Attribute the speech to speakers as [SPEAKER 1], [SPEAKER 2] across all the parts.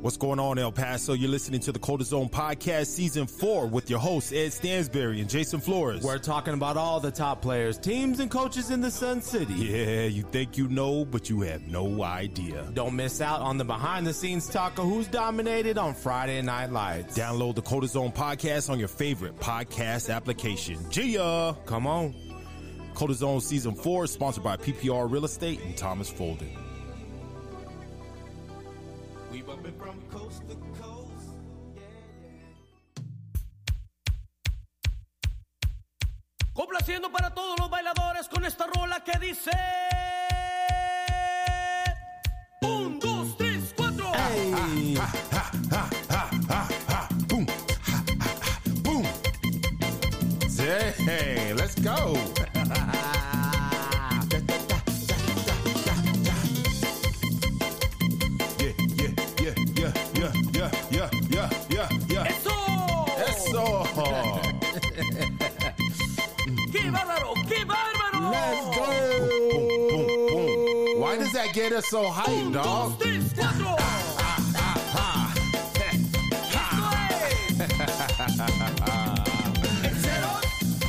[SPEAKER 1] What's going on, El Paso? You're listening to the Coldest Zone Podcast Season 4 with your hosts, Ed Stansbury and Jason Flores.
[SPEAKER 2] We're talking about all the top players, teams, and coaches in the Sun City.
[SPEAKER 1] Yeah, you think you know, but you have no idea.
[SPEAKER 2] Don't miss out on the behind the scenes talk of who's dominated on Friday Night Lights.
[SPEAKER 1] Download the Coldest Zone Podcast on your favorite podcast application. Gia!
[SPEAKER 2] Come on.
[SPEAKER 1] Coldest Zone Season 4 is sponsored by PPR Real Estate and Thomas Folden.
[SPEAKER 3] Bumping from coast to coast.
[SPEAKER 4] Complaciendo para todos los bailadores con esta rola que dice. Un, dos, tres, cuatro.
[SPEAKER 1] Boom! that get us so hyped, dog?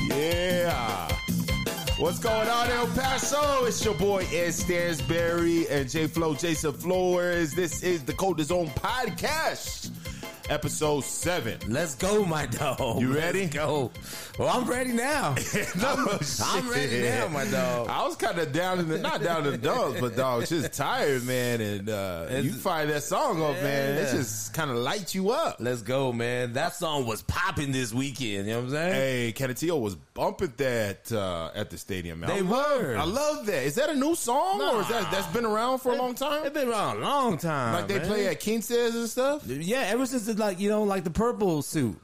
[SPEAKER 1] Yeah. What's going on, El Paso? It's your boy Ed Stansbury and J Flow Jason Flores. This is the Code Zone Podcast, episode seven.
[SPEAKER 2] Let's go, my dog.
[SPEAKER 1] You ready?
[SPEAKER 2] Let's go. Well, I'm ready now.
[SPEAKER 1] no,
[SPEAKER 2] I'm ready now, my dog.
[SPEAKER 1] I was kind of down in the not down in the dumps, but dog, just tired, man. And uh, you fire that song up, man. It just kind of lights you up.
[SPEAKER 2] Let's go, man. That song was popping this weekend. You know what I'm saying?
[SPEAKER 1] Hey, Canutillo was bumping that uh, at the stadium. Man.
[SPEAKER 2] They
[SPEAKER 1] I love,
[SPEAKER 2] were.
[SPEAKER 1] I love that. Is that a new song or is that that's been around for a long time?
[SPEAKER 2] It's been around a long time.
[SPEAKER 1] Like they
[SPEAKER 2] man.
[SPEAKER 1] play at King says and stuff.
[SPEAKER 2] Yeah, ever since it's like you know, like the purple suit.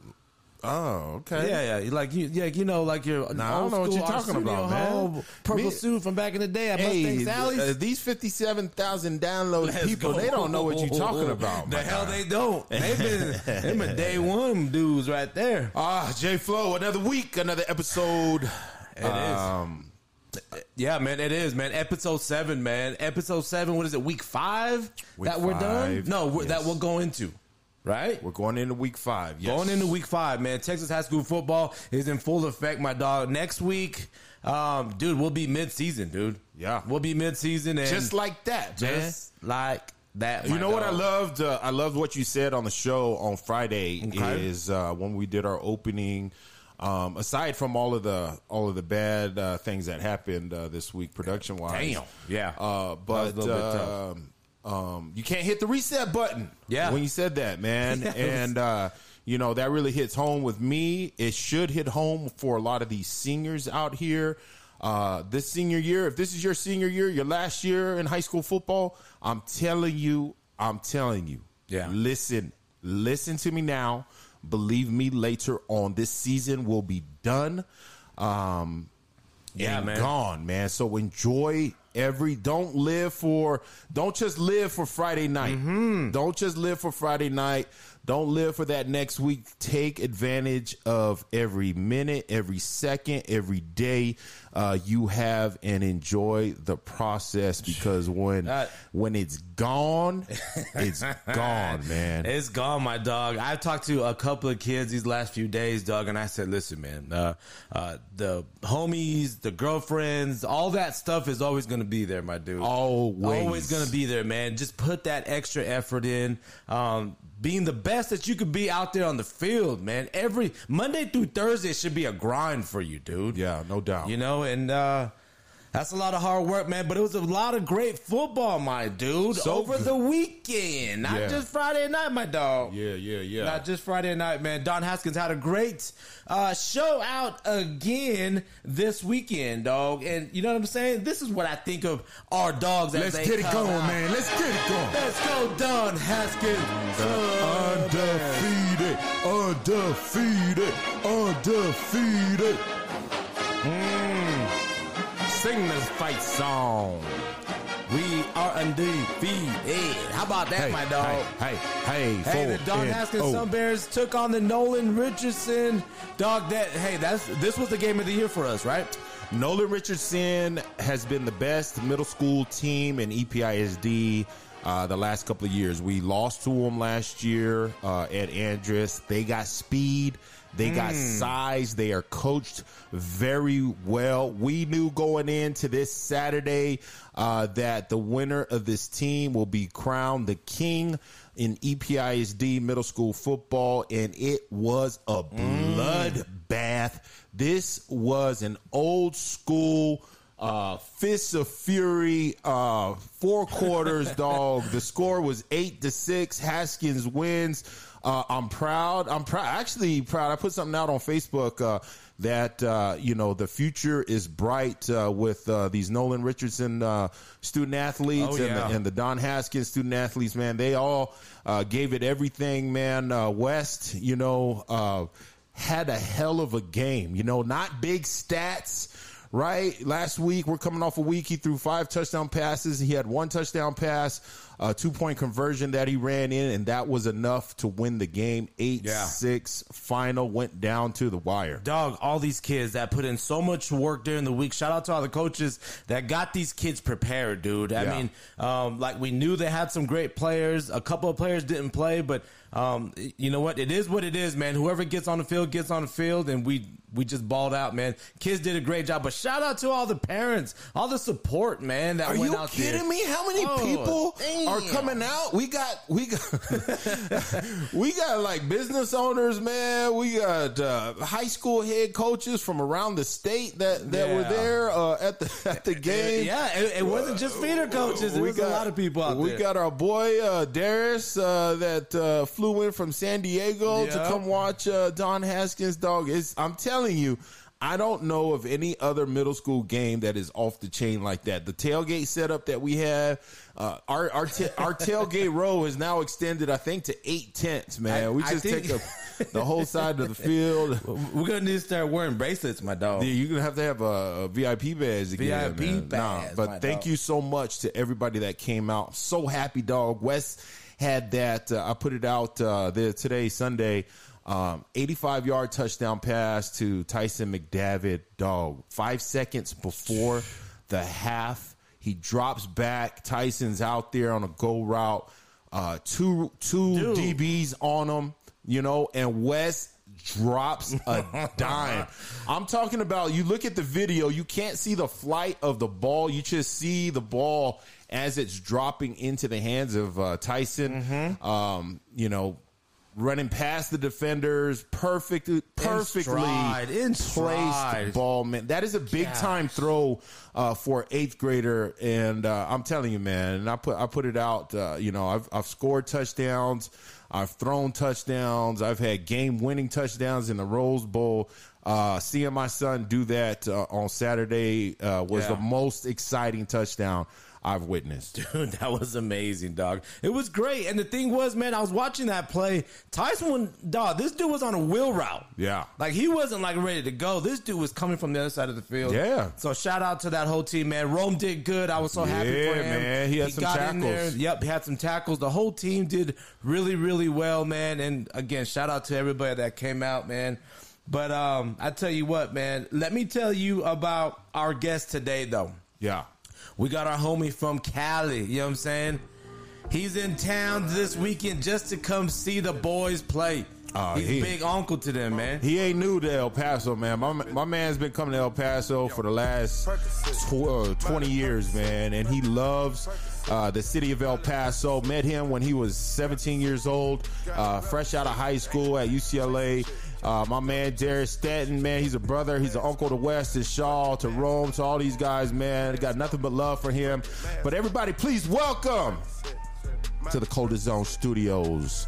[SPEAKER 1] Oh, okay.
[SPEAKER 2] Yeah, yeah, like you, yeah, you know, like your
[SPEAKER 1] Nah, I don't know what you're talking about, man.
[SPEAKER 2] Purple
[SPEAKER 1] Me-
[SPEAKER 2] suit from back in the day at Mustang
[SPEAKER 1] Hey, uh, these fifty-seven thousand download
[SPEAKER 2] Let's
[SPEAKER 1] people,
[SPEAKER 2] go.
[SPEAKER 1] they don't know what you're talking about.
[SPEAKER 2] The hell
[SPEAKER 1] guy.
[SPEAKER 2] they don't. They've been, they've been day one dudes right there.
[SPEAKER 1] Ah, J Flow, another week, another episode.
[SPEAKER 2] It is.
[SPEAKER 1] Um,
[SPEAKER 2] Yeah, man, it is, man. Episode seven, man. Episode seven. What is it? Week five
[SPEAKER 1] Week
[SPEAKER 2] that we're done. No, we're, that we'll go into. Right.
[SPEAKER 1] we're going into week five. Yes.
[SPEAKER 2] Going into week five, man. Texas high school football is in full effect, my dog. Next week, um, dude, we'll be mid-season, dude.
[SPEAKER 1] Yeah.
[SPEAKER 2] we'll be mid-season, and
[SPEAKER 1] just like that,
[SPEAKER 2] just like that.
[SPEAKER 1] You know what I loved? Uh, I loved what you said on the show on Friday.
[SPEAKER 2] Okay.
[SPEAKER 1] Is uh, when we did our opening. Um, aside from all of the all of the bad uh, things that happened uh, this week, production wise,
[SPEAKER 2] Damn. Yeah.
[SPEAKER 1] Uh, but
[SPEAKER 2] was a little bit tough.
[SPEAKER 1] um, you can't hit the reset button.
[SPEAKER 2] Yeah.
[SPEAKER 1] when you said that, man, and uh, you know that really hits home with me. It should hit home for a lot of these seniors out here. Uh, this senior year, if this is your senior year, your last year in high school football, I'm telling you, I'm telling you,
[SPEAKER 2] Yeah.
[SPEAKER 1] listen, listen to me now. Believe me, later on, this season will be done. Um,
[SPEAKER 2] Yeah,
[SPEAKER 1] and
[SPEAKER 2] man.
[SPEAKER 1] gone, man. So enjoy every. Don't live for. Don't just live for Friday night.
[SPEAKER 2] Mm-hmm.
[SPEAKER 1] Don't just live for Friday night. Don't live for that next week. Take advantage of every minute, every second, every day uh, you have, and enjoy the process. Because when
[SPEAKER 2] That-
[SPEAKER 1] when it's gone, it's gone, man.
[SPEAKER 2] It's gone, my dog. I've talked to a couple of kids these last few days, dog, and I said, listen, man, uh, uh, the homies, the girlfriends, all that stuff is always going to be there, my dude.
[SPEAKER 1] Always.
[SPEAKER 2] Always going to be there, man. Just put that extra effort in. Um, being the best that you could be out there on the field, man. Every Monday through Thursday should be a grind for you, dude.
[SPEAKER 1] yeah, no doubt.
[SPEAKER 2] You know, and uh that's a lot of hard work, man. But it was a lot of great football, my dude,
[SPEAKER 1] So
[SPEAKER 2] over
[SPEAKER 1] good.
[SPEAKER 2] the weekend. Not
[SPEAKER 1] Yeah.
[SPEAKER 2] just Friday night, my dog.
[SPEAKER 1] yeah, yeah, yeah.
[SPEAKER 2] Not just Friday night, man. Don Haskins had a great uh, show out again this weekend, dog. And you know what I'm saying? This is what I think of our dogs.
[SPEAKER 1] Let's get it going,
[SPEAKER 2] out.
[SPEAKER 1] man. Let's get it going.
[SPEAKER 2] Let's go, Don Haskins.
[SPEAKER 1] Undefeated, undefeated, undefeated.
[SPEAKER 2] Sing this fight song. We are undefeated. How about that, my dog?
[SPEAKER 1] Hey, hey, hey,
[SPEAKER 2] Hey, the Don Haskins
[SPEAKER 1] oh.
[SPEAKER 2] Sun Bears took on the Nolan Richardson dog. That hey, that's this was the game of the year for us, right?
[SPEAKER 1] Nolan Richardson has been the best middle school team in EPISD uh, the last couple of years. We lost to them last year uh, at Andress. They got speed. They got size. They are coached very well. We knew going into this Saturday uh, that the winner of this team will be crowned the king in EPISD middle school football, and it was a bloodbath. This was an old school uh, fists of fury, uh, four quarters, dog. The score was eight to six. Haskins wins. Uh, I'm proud. I'm proud. Actually, proud. I put something out on Facebook uh, that uh, you know the future is bright uh, with uh, these Nolan Richardson uh, student athletes
[SPEAKER 2] Oh,
[SPEAKER 1] and, the, and the Don Haskins student athletes. Man, they all uh, gave it everything. Man, uh, West, you know, uh, had a hell of a game. You know, not big stats right? Last week, we're coming off a week. He threw five touchdown passes. He had one touchdown pass, a two point conversion that he ran in, and that was enough to win the game. 8
[SPEAKER 2] Yeah.
[SPEAKER 1] 6 final went down to the wire.
[SPEAKER 2] dog, all these kids that put in so much work during the week. Shout out to all the coaches that got these kids prepared, dude. I
[SPEAKER 1] Yeah.
[SPEAKER 2] mean, um, like we knew they had some great players. A couple of players didn't play, but um, you know what? It is what it is, man. Whoever gets on the field gets on the field, and we we just balled out, man. Kids did a great job, but shout out to all the parents, all the support, man. That
[SPEAKER 1] Are
[SPEAKER 2] went
[SPEAKER 1] you
[SPEAKER 2] out
[SPEAKER 1] kidding
[SPEAKER 2] there.
[SPEAKER 1] me? How many
[SPEAKER 2] Oh,
[SPEAKER 1] people
[SPEAKER 2] damn.
[SPEAKER 1] are coming out? We got we got we got like business owners, man. We got uh, high school head coaches from around the state that that were there uh, at the at the game.
[SPEAKER 2] Yeah, it, it wasn't just feeder coaches. It was a lot of people out
[SPEAKER 1] we
[SPEAKER 2] there.
[SPEAKER 1] got our boy uh, Darris uh, that uh, flew in from San Diego to come watch uh, Don Haskins. Dog, it's, I'm telling you. I don't know of any other middle school game that is off the chain like that. The tailgate setup that we have, uh, our our, ta- our tailgate row is now extended, I think, to eight tents. Man,
[SPEAKER 2] I-
[SPEAKER 1] we just
[SPEAKER 2] think-
[SPEAKER 1] take up the whole side of the field.
[SPEAKER 2] We're gonna need to start wearing bracelets, my dog.
[SPEAKER 1] Yeah, you're gonna have to have a, a VIP badge again.
[SPEAKER 2] VIP
[SPEAKER 1] man.
[SPEAKER 2] badge,
[SPEAKER 1] but
[SPEAKER 2] my
[SPEAKER 1] thank
[SPEAKER 2] dog.
[SPEAKER 1] you so much to everybody that came out. So happy, dog. West had that. Uh, I put it out uh, there today, Sunday. Um, 85 yard touchdown pass to Tyson McDavid, dog. Five seconds before the half, he drops back. Tyson's out there on a go route. Uh, two two
[SPEAKER 2] Dude.
[SPEAKER 1] DBs on him, you know, and West drops a dime. I'm talking about you look at the video, you can't see the flight of the ball. You just see the ball as it's dropping into the hands of uh, Tyson.
[SPEAKER 2] Mm-hmm.
[SPEAKER 1] Um, you know, running past the defenders, perfect, perfectly
[SPEAKER 2] stride, in
[SPEAKER 1] placed ball, man. That is a big time throw uh, for eighth grader, and uh, I'm telling you, man. And I put I put it out. Uh, you know, I've I've scored touchdowns, I've thrown touchdowns, I've had game winning touchdowns in the Rose Bowl. Uh, seeing my son do that uh, on Saturday uh, was
[SPEAKER 2] Yeah.
[SPEAKER 1] the most exciting touchdown I've witnessed.
[SPEAKER 2] Dude, that was amazing, dog. It was great. And the thing was, man, I was watching that play. Tyson, dog, this dude was on a wheel route.
[SPEAKER 1] Yeah.
[SPEAKER 2] Like, he wasn't, like, ready to go. This dude was coming from the other side of the field.
[SPEAKER 1] Yeah.
[SPEAKER 2] So, shout out to that whole team, man. Rome did good. I was so happy
[SPEAKER 1] Yeah,
[SPEAKER 2] for him.
[SPEAKER 1] man. He had some
[SPEAKER 2] in there.
[SPEAKER 1] tackles.
[SPEAKER 2] Yep, he had some tackles. The whole team did really, really well, man. And, again, shout out to everybody that came out, man. But um, I tell you what, man. Let me tell you about our guest today, though.
[SPEAKER 1] Yeah.
[SPEAKER 2] We got our homie from Cali. You know what I'm saying? He's in town this weekend just to come see the boys play.
[SPEAKER 1] Oh,
[SPEAKER 2] He's
[SPEAKER 1] he-
[SPEAKER 2] big uncle to them, man.
[SPEAKER 1] He ain't new to El Paso, man. My, my man's been coming to El Paso for the last tw- uh, 20 years, man, and he loves uh, the city of El Paso. Met him when he was 17 years old, uh, fresh out of high school at UCLA. Uh, my man Darris Staton, man, he's a brother. He's an uncle to West, to Shaw, to Rome, to all these guys, man. Got nothing but love for him. But everybody, please welcome to the Coldest Zone Studios,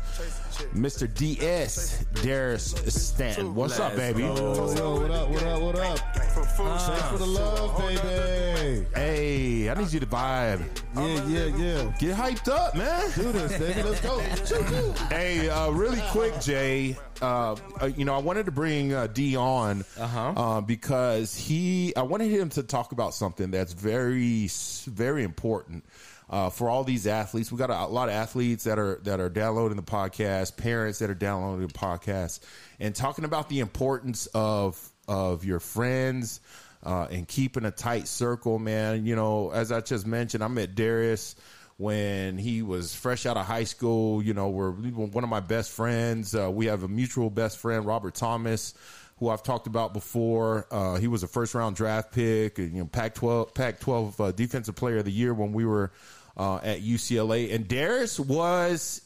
[SPEAKER 1] Mr. DS Darris Staton. What's up,
[SPEAKER 2] Let's
[SPEAKER 1] baby?
[SPEAKER 2] go.
[SPEAKER 5] Yo, what up, what up, what up? Thanks for the love, baby.
[SPEAKER 1] Hey, I need you to vibe.
[SPEAKER 5] Yeah, yeah, yeah.
[SPEAKER 1] Get hyped up, man.
[SPEAKER 5] Do this, baby. Let's go. Choo, choo.
[SPEAKER 1] Hey, uh, really quick, Jay. Uh, uh, you know, I wanted to bring uh, D on
[SPEAKER 2] Uh-huh.
[SPEAKER 1] uh, because he. I wanted him to talk about something that's very, very important uh, for all these athletes. We got a, a lot of athletes that are that are downloading the podcast, parents that are downloading the podcast, and talking about the importance of of your friends. uh, and keeping a tight circle, man. You know, as I just mentioned, I met Darris when he was fresh out of high school. You know, we're one of my best friends. Uh, we have a mutual best friend, Robert Thomas, who I've talked about before. Uh, he was a first round draft pick, you know, Pac 12, Pac 12 uh, defensive player of the year when we were uh, at UCLA. And Darris was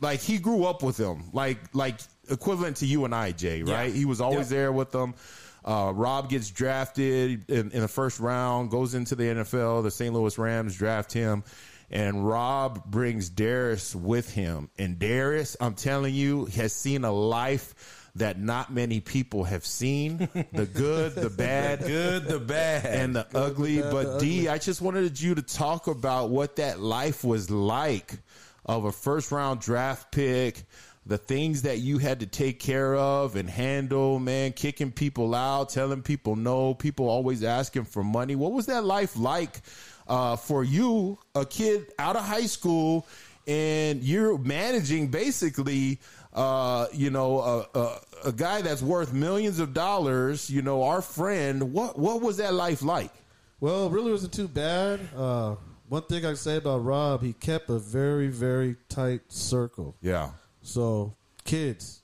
[SPEAKER 1] like, he grew up with him, like, like equivalent to you and I, Jay, right? He was always there with them. Uh, Rob gets drafted in, in the first round, goes into the NFL. The St. Louis Rams draft him, and Rob brings Darris with him. And Darris, I'm telling you, has seen a life that not many people have seen the good, the bad, the
[SPEAKER 2] Good, the bad.
[SPEAKER 1] and the ugly.
[SPEAKER 5] bad,
[SPEAKER 1] but
[SPEAKER 5] the
[SPEAKER 1] D,
[SPEAKER 5] ugly.
[SPEAKER 1] I just wanted you to talk about what that life was like of a first round draft pick, the things that you had to take care of and handle, man, kicking people out, telling people no, people always asking for money. What was that life like uh, for you, a kid out of high school, and you're managing basically? Uh, you know, a, a, a guy that's worth millions of dollars. You know, our friend. What what was that life like?
[SPEAKER 5] Well, it really wasn't too bad. Uh, one thing I can say about Rob, he kept a very, very tight circle.
[SPEAKER 1] Yeah,
[SPEAKER 5] So, kids,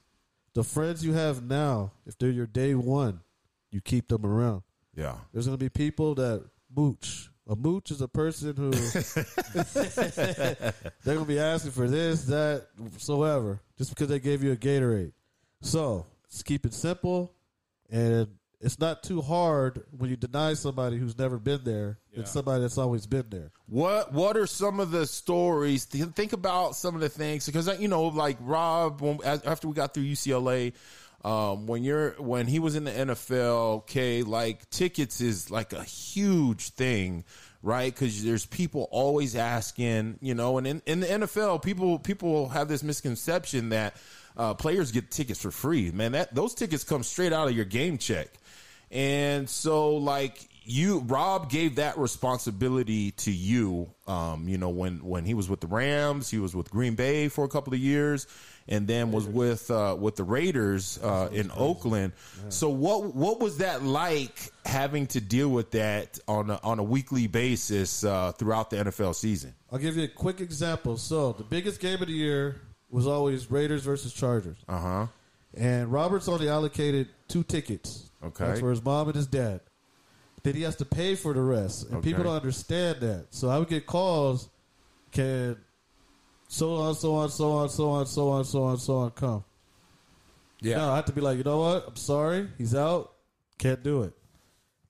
[SPEAKER 5] the friends you have now, if they're your day one, you keep them around.
[SPEAKER 1] yeah,
[SPEAKER 5] There's going to be people that mooch. A mooch is a person who they're going to be asking for this, that, so ever, just because they gave you a Gatorade. So, just keep it simple, and it's not too hard when you deny somebody who's never been there and somebody that's always been there.
[SPEAKER 1] What What are some of the stories? Think about some of the things because uh, you know, like Rob, when, after we got through UCLA, um, when you're when he was in the NFL, okay, like tickets is like a huge thing, right? Because there's people always asking, you know, and in, in the NFL, people people have this misconception that uh, players get tickets for free. Man, that those tickets come straight out of your game check. And so, like you, Rob gave that responsibility to you. Um, you know, when when he was with the Rams, he was with Green Bay for a couple of years, and then was with uh, with the Raiders uh, in Oakland. So, what what was that like having to deal with that on a, on a weekly basis uh, throughout the NFL season?
[SPEAKER 5] I'll give you a quick example. So, the biggest game of the year was always Raiders versus Chargers.
[SPEAKER 1] Uh huh.
[SPEAKER 5] And Roberts only allocated two tickets.
[SPEAKER 1] Okay.
[SPEAKER 5] That's for his mom and his dad. Then he has to pay for the rest. And people don't understand that. So I would get calls, can so on, so on, so on, so on, so on, so on, so on come.
[SPEAKER 2] yeah.
[SPEAKER 5] No, I have to be like, you know what? I'm sorry. He's out. Can't do it.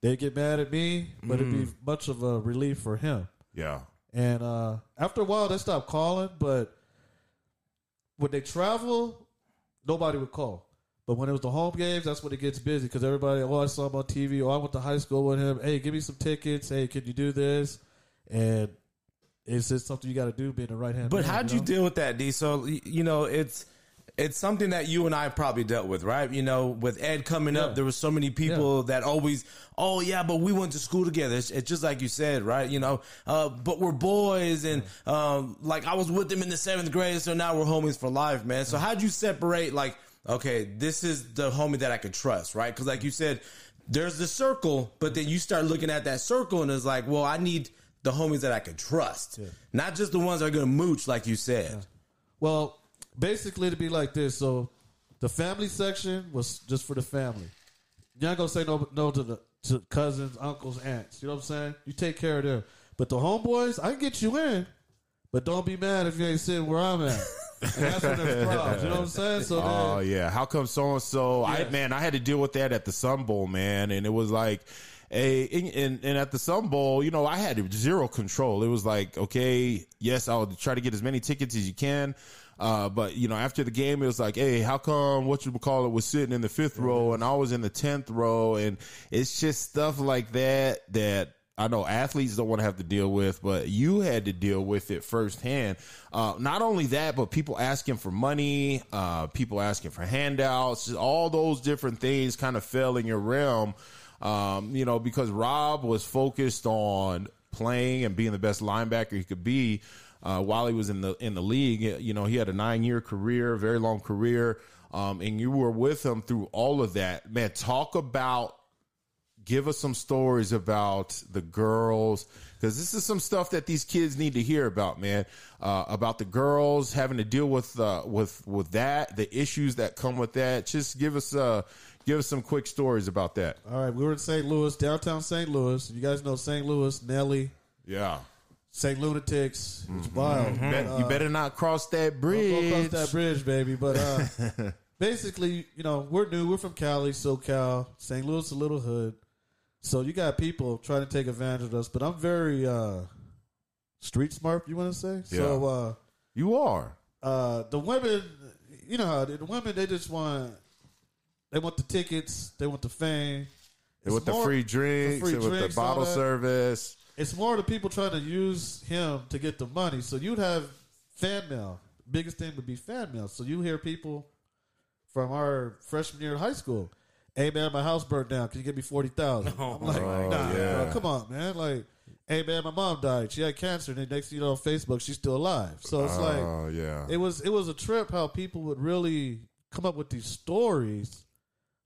[SPEAKER 5] They get mad at me, but it'd be much of a relief for him.
[SPEAKER 1] Yeah.
[SPEAKER 5] And uh, after a while, they stopped calling. But when they travel, nobody would call. But when it was the home games, that's when it gets busy because everybody, oh, I saw him on TV. Oh, I went to high school with him. Hey, give me some tickets. Hey, can you do this? And it's just something you got to do being the right hand.
[SPEAKER 2] But
[SPEAKER 5] man,
[SPEAKER 2] how'd
[SPEAKER 5] know?
[SPEAKER 2] you deal with that, D? So you know, it's it's something that you and I probably dealt with, right? You know, with Ed coming
[SPEAKER 5] Yeah.
[SPEAKER 2] up, there was so many people that always, oh yeah, but we went to school together. It's, it's just like you said, right? You know, uh, but we're boys, and um, like I was with them in the seventh grade, so now we're homies for life, man. So how'd you separate, like, okay, this is the homie that I could trust, right? Because like you said, there's the circle, but then you start looking at that circle, and it's like, well, I need the homies that I can trust, not just the ones that are gonna mooch, like you said.
[SPEAKER 5] Well, basically, to be like this. So, the family section was just for the family. You're not gonna say no, no to the to cousins, uncles, aunts. You know what I'm saying? You take care of them. But the homeboys, I can get you in, but don't be mad if you ain't sitting where I'm at. And that's when there's problems. You know what I'm saying? So,
[SPEAKER 1] Oh
[SPEAKER 5] then,
[SPEAKER 1] yeah, how come so and so? I man, I had to deal with that at the Sun Bowl, man, and it was like, a and, and at the Sun Bowl, you know, I had zero control. It was like, okay, yes, I'll try to get as many tickets as you can. Uh, but you know, after the game, it was like, hey, how come what you would call it was sitting in the fifth row and I was in the tenth row, and it's just stuff like that that I know athletes don't want to have to deal with, but you had to deal with it firsthand. Uh, not only that, but people asking for money, uh, people asking for handouts, all those different things kind of fell in your realm. Um, you know, because Rob was focused on playing and being the best linebacker he could be. Uh, while he was in the in the league, you know, he had a nine year career, very long career, um, and you were with him through all of that. Man, talk about give us some stories about the girls because this is some stuff that these kids need to hear about, man. Uh, about the girls having to deal with uh, with with that, the issues that come with that. Just give us uh give us some quick stories about that.
[SPEAKER 5] All right, we were in St. Louis, downtown St. Louis. You guys know St. Louis, Nelly,
[SPEAKER 1] Yeah,
[SPEAKER 5] St. Lunatics. It's wild.
[SPEAKER 1] Bet- you better not cross that
[SPEAKER 5] Don't
[SPEAKER 1] bridge.
[SPEAKER 5] that bridge, baby. But uh, basically, you know, we're new. We're from Cali, SoCal. St. Louis, a little hood. So you got people trying to take advantage of us. But I'm very uh, street smart. You want to say? So uh,
[SPEAKER 1] You are.
[SPEAKER 5] uh, the women, you know how the women they just want they want the tickets, they want the fame.
[SPEAKER 1] They with
[SPEAKER 5] It's
[SPEAKER 1] the free drinks,
[SPEAKER 5] the free
[SPEAKER 1] and with
[SPEAKER 5] drinks,
[SPEAKER 1] the bottle service.
[SPEAKER 5] It's more the people trying to use him to get the money. So you'd have fan mail. Biggest thing would be fan mail. So you hear people from our freshman year of high school. Hey man, my house burned down. Can you give me forty thousand? Oh I'm like,
[SPEAKER 1] Oh,
[SPEAKER 5] nah,
[SPEAKER 1] yeah.
[SPEAKER 5] bro, come on, man. Like, hey man, my mom died. She had cancer, and then next thing you know, on Facebook, she's still alive. So it's oh, like,
[SPEAKER 1] Oh yeah.
[SPEAKER 5] it was it was a trip how people would really come up with these stories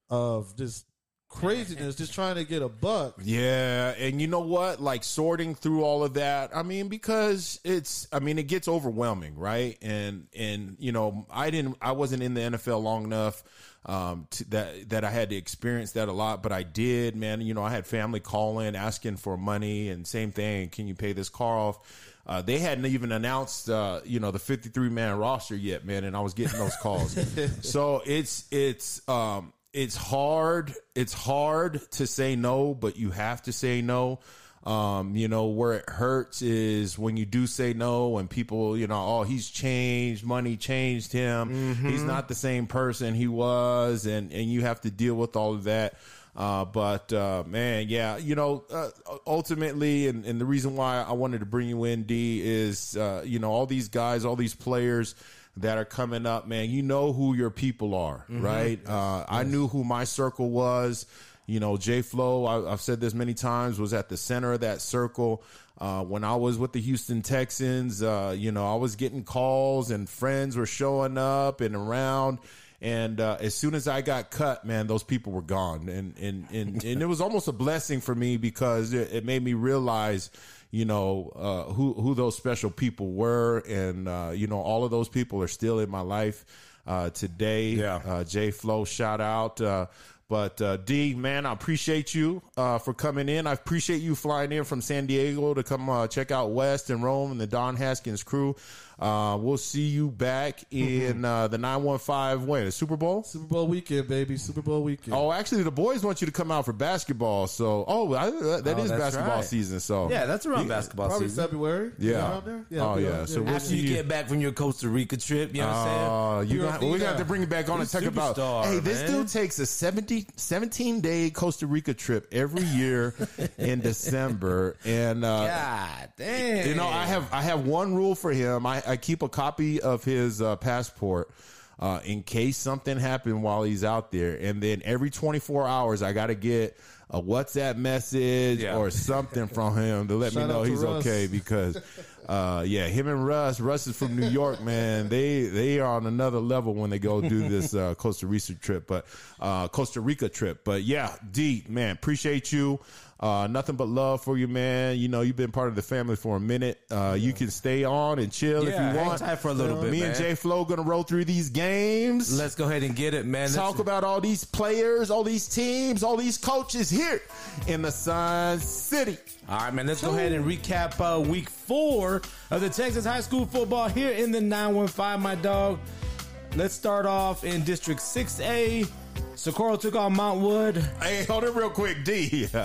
[SPEAKER 5] of just craziness, just trying to get a buck.
[SPEAKER 1] Yeah, and you know what? Like sorting through all of that. I mean, because it's I mean, it gets overwhelming, right? And and you know, I didn't I wasn't in the NFL long enough um to, that that I had to experience that a lot, but I did, man. You know, I had family calling asking for money and same thing, can you pay this car off? Uh, they hadn't even announced, uh, you know, the 53 man roster yet, man, and I was getting those calls. so it's it's um, it's hard. It's hard to say no, but you have to say no. Um, you know, where it hurts is when you do say no and people, you know, oh, he's changed, money changed him. He's not the same person he was, and and you have to deal with all of that. Uh, but uh, man, yeah, you know, uh, ultimately, and, and the reason why I wanted to bring you in, D, is uh, you know all these guys, all these players that are coming up, man. You know who your people are, right? Uh, I knew who my circle was. You know, J Flow. I, I've said this many times. Was at the center of that circle. Uh, when I was with the Houston Texans, uh, you know, I was getting calls and friends were showing up and around. And uh, as soon as I got cut, man, those people were gone, and and and, and it was almost a blessing for me because it, it made me realize, you know, uh, who who those special people were, and uh, you know, all of those people are still in my life uh, today.
[SPEAKER 2] Yeah.
[SPEAKER 1] uh, J Flow, shout out. Uh, but uh, D, man, I appreciate you uh, for coming in. I appreciate you flying in from San Diego to come uh, check out West and Rome and the Don Haskins crew. Uh, we'll see you back in uh, the 915 win, the Super Bowl.
[SPEAKER 5] Super Bowl weekend, baby. Super Bowl weekend.
[SPEAKER 1] Oh, actually, the boys want you to come out for basketball. So, oh, I, that that
[SPEAKER 2] Oh,
[SPEAKER 1] is
[SPEAKER 2] that's
[SPEAKER 1] basketball
[SPEAKER 2] right.
[SPEAKER 1] season. So,
[SPEAKER 2] Yeah, that's around basketball
[SPEAKER 5] Probably
[SPEAKER 2] season.
[SPEAKER 5] February.
[SPEAKER 1] Yeah.
[SPEAKER 5] Around there?
[SPEAKER 1] Oh,
[SPEAKER 5] I'll be
[SPEAKER 1] yeah.
[SPEAKER 5] on-
[SPEAKER 1] So we'll
[SPEAKER 2] After
[SPEAKER 1] see
[SPEAKER 2] you
[SPEAKER 1] you-
[SPEAKER 2] get back from your Costa Rica trip, you know what I'm saying?
[SPEAKER 1] Oh, you
[SPEAKER 5] You're
[SPEAKER 1] got,
[SPEAKER 5] a
[SPEAKER 1] we
[SPEAKER 5] leader.
[SPEAKER 1] got to bring it back on and
[SPEAKER 2] He's
[SPEAKER 1] talk about.
[SPEAKER 2] superstar,
[SPEAKER 1] Hey, this
[SPEAKER 2] man.
[SPEAKER 1] dude takes a 70, 17 day Costa Rica trip every year in December, and uh,
[SPEAKER 2] God damn.
[SPEAKER 1] you know, I have I have one rule for him. I, I keep a copy of his uh, passport uh, in case something happened while he's out there, and then every twenty four hours, I got to get a WhatsApp message
[SPEAKER 2] Yeah.
[SPEAKER 1] or something from him to let
[SPEAKER 5] Shout
[SPEAKER 1] me know he's
[SPEAKER 5] Russ.
[SPEAKER 1] okay because. Uh, yeah, him and Russ. Russ is from New York, man. They they are on another level when they go do this uh, Costa Rica trip, but uh, Costa Rica trip. But yeah, D man, appreciate you. Uh, nothing but love for you, man. You know you've been part of the family for a minute. Uh, You can stay on and chill
[SPEAKER 2] Yeah,
[SPEAKER 1] if you want.
[SPEAKER 2] tight for a little bit,
[SPEAKER 1] Me and. Jay Flo gonna roll through these games.
[SPEAKER 2] Let's go ahead and get it, man.
[SPEAKER 1] Talk
[SPEAKER 2] Let's-
[SPEAKER 1] about all these players, all these teams, all these coaches here in the Sun City.
[SPEAKER 2] All right, man. Let's go ahead and recap uh, week four of the Texas high school football here in the 915, my dog. Let's start off in District 6A. Socorro took on Montwood.
[SPEAKER 1] Hey, hold it real quick, D.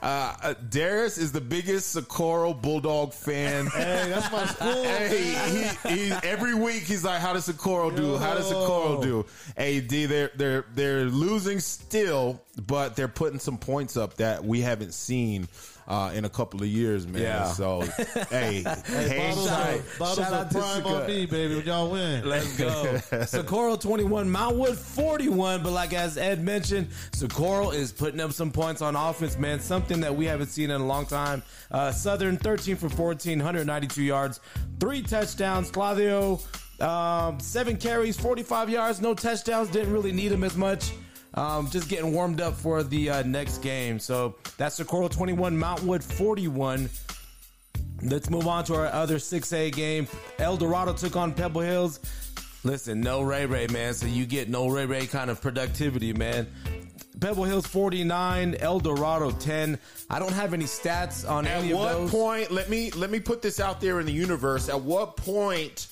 [SPEAKER 1] Uh, uh, Darris is the biggest Socorro Bulldog fan.
[SPEAKER 5] Hey, that's my school.
[SPEAKER 1] Hey, he, he, every week he's like, "How does Socorro do? How does Socorro do?" Hey, D, they're they're they're losing still, but they're putting some points up that we haven't seen uh, in a couple of years, man.
[SPEAKER 2] Yeah.
[SPEAKER 1] So, hey, hang
[SPEAKER 5] Bottles,
[SPEAKER 1] tight.
[SPEAKER 5] of, bottles
[SPEAKER 2] Shout out
[SPEAKER 5] of
[SPEAKER 2] to
[SPEAKER 5] prime
[SPEAKER 2] Socorro.
[SPEAKER 5] on me, baby, when y'all win.
[SPEAKER 2] Let's go. Socorro 21, Montwood 41. But like as Ed mentioned, Socorro is putting up some points on offense, man. Something that we haven't seen in a long time. Uh, Southern 13 for 14, 192 yards, three touchdowns. Claudio, um, seven carries, 45 yards, no touchdowns. Didn't really need him as much. Um, just getting warmed up for the uh, next game. So that's Socorro 21, Montwood 41. Let's move on to our other 6A game. El Dorado took on Pebble Hills. Listen, no Ray Ray, man. So you get no Ray Ray kind of productivity, man. Pebble Hills 49, El Dorado 10. I don't have any stats on
[SPEAKER 1] At
[SPEAKER 2] any of those.
[SPEAKER 1] At what point? Let me let me put this out there in the universe. At what point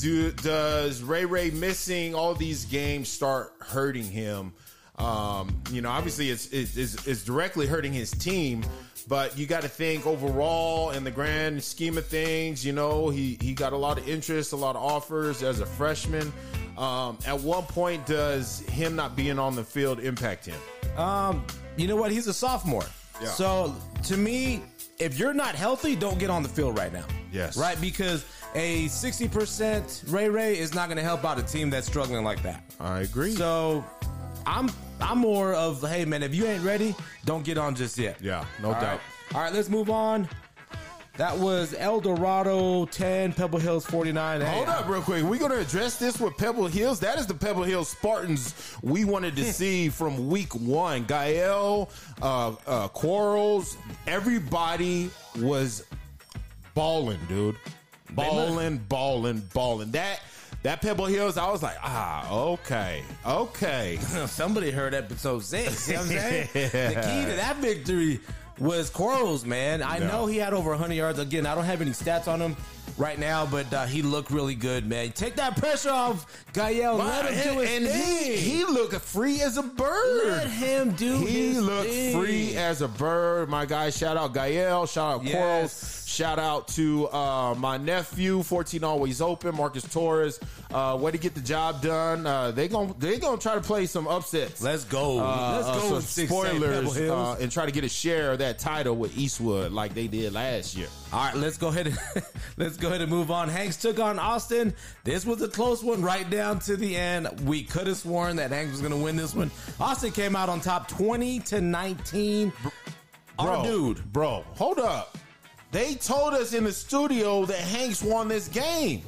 [SPEAKER 1] do does Ray Ray missing all these games start hurting him? Um, you know, obviously it's, it's it's it's directly hurting his team, but you got to think overall in the grand scheme of things. You know, he he got a lot of interest, a lot of offers as a freshman. Um, at what point does him not being on the field impact him?
[SPEAKER 2] Um, you know what? He's a sophomore.
[SPEAKER 1] Yeah.
[SPEAKER 2] So to me, if you're not healthy, don't get on the field right now.
[SPEAKER 1] Yes.
[SPEAKER 2] Right? Because a 60% Ray Ray is not going to help out a team that's struggling like that.
[SPEAKER 1] I agree.
[SPEAKER 2] So I'm I'm more of hey man, if you ain't ready, don't get on just yet.
[SPEAKER 1] Yeah, no
[SPEAKER 2] All
[SPEAKER 1] doubt.
[SPEAKER 2] right. All right, let's move on. That was El Dorado 10, Pebble Hills 49. Hey,
[SPEAKER 1] Hold up, real quick. We're going to address this with Pebble Hills. That is the Pebble Hills Spartans we wanted to see from week one. Gael, uh, uh, Quarles, everybody was balling, dude. Balling, balling, balling. That that Pebble Hills, I was like, ah, okay, okay.
[SPEAKER 2] Somebody heard episode six. You know what I'm saying? the key to that victory was Quarles, man. I
[SPEAKER 1] Yeah.
[SPEAKER 2] know he had over 100 yards. Again, I don't have any stats on him right now, but uh, he looked really good, man. Take that pressure off Gael. Let him do his
[SPEAKER 1] and he,
[SPEAKER 2] thing.
[SPEAKER 1] he looked free as a bird.
[SPEAKER 2] Let him do
[SPEAKER 1] He looked
[SPEAKER 2] thing.
[SPEAKER 1] free as a bird. My guy, shout out Gael, shout out
[SPEAKER 2] Yes.
[SPEAKER 1] Quarles, shout out to uh, my nephew, 14 always open, Marcus Torres. Uh, way to get the job done. Uh, they gon' they gonna try to play some upsets.
[SPEAKER 2] Let's go.
[SPEAKER 1] Uh,
[SPEAKER 2] Let's
[SPEAKER 1] uh,
[SPEAKER 2] go.
[SPEAKER 1] some
[SPEAKER 2] with 6A
[SPEAKER 1] spoilers uh, and try to get a share of that title with Eastwood like they did last year.
[SPEAKER 2] All right, let's go ahead and let's go ahead and move on. Hanks took on Austin. This was a close one right down to the end. We could have sworn that Hanks was going to win this one. Austin came out on top 20 to 19. Our
[SPEAKER 1] Bro,
[SPEAKER 2] dude.
[SPEAKER 1] bro, hold up. They told us in the studio that Hanks won this game.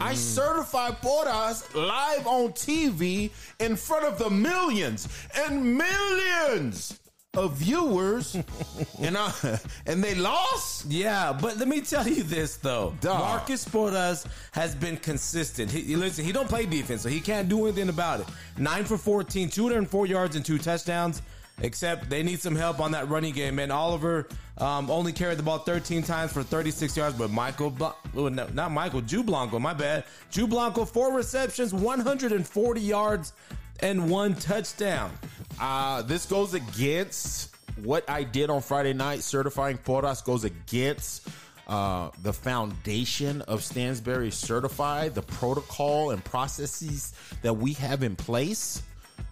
[SPEAKER 1] I mm. certified Portas live on TV in front of the millions and millions of viewers, and I, and they lost.
[SPEAKER 2] Yeah, but let me tell you this though.
[SPEAKER 1] Dog.
[SPEAKER 2] Marcus Portas has been consistent. He, he- listen, he don't play defense, so he can't do anything about it. 9 for 14, 204 yards and two touchdowns. Except they need some help on that running game. And Oliver um, only carried the ball 13 times for 36 yards, but Michael, Bla- oh, no, not Michael, Jew Blanco, my bad. Jew Blanco, four receptions, 140 yards, and one touchdown.
[SPEAKER 1] Uh, this goes against what I did on Friday night. Certifying Portas goes against uh, the foundation of Stansbury Certified, the protocol and processes that we have in place.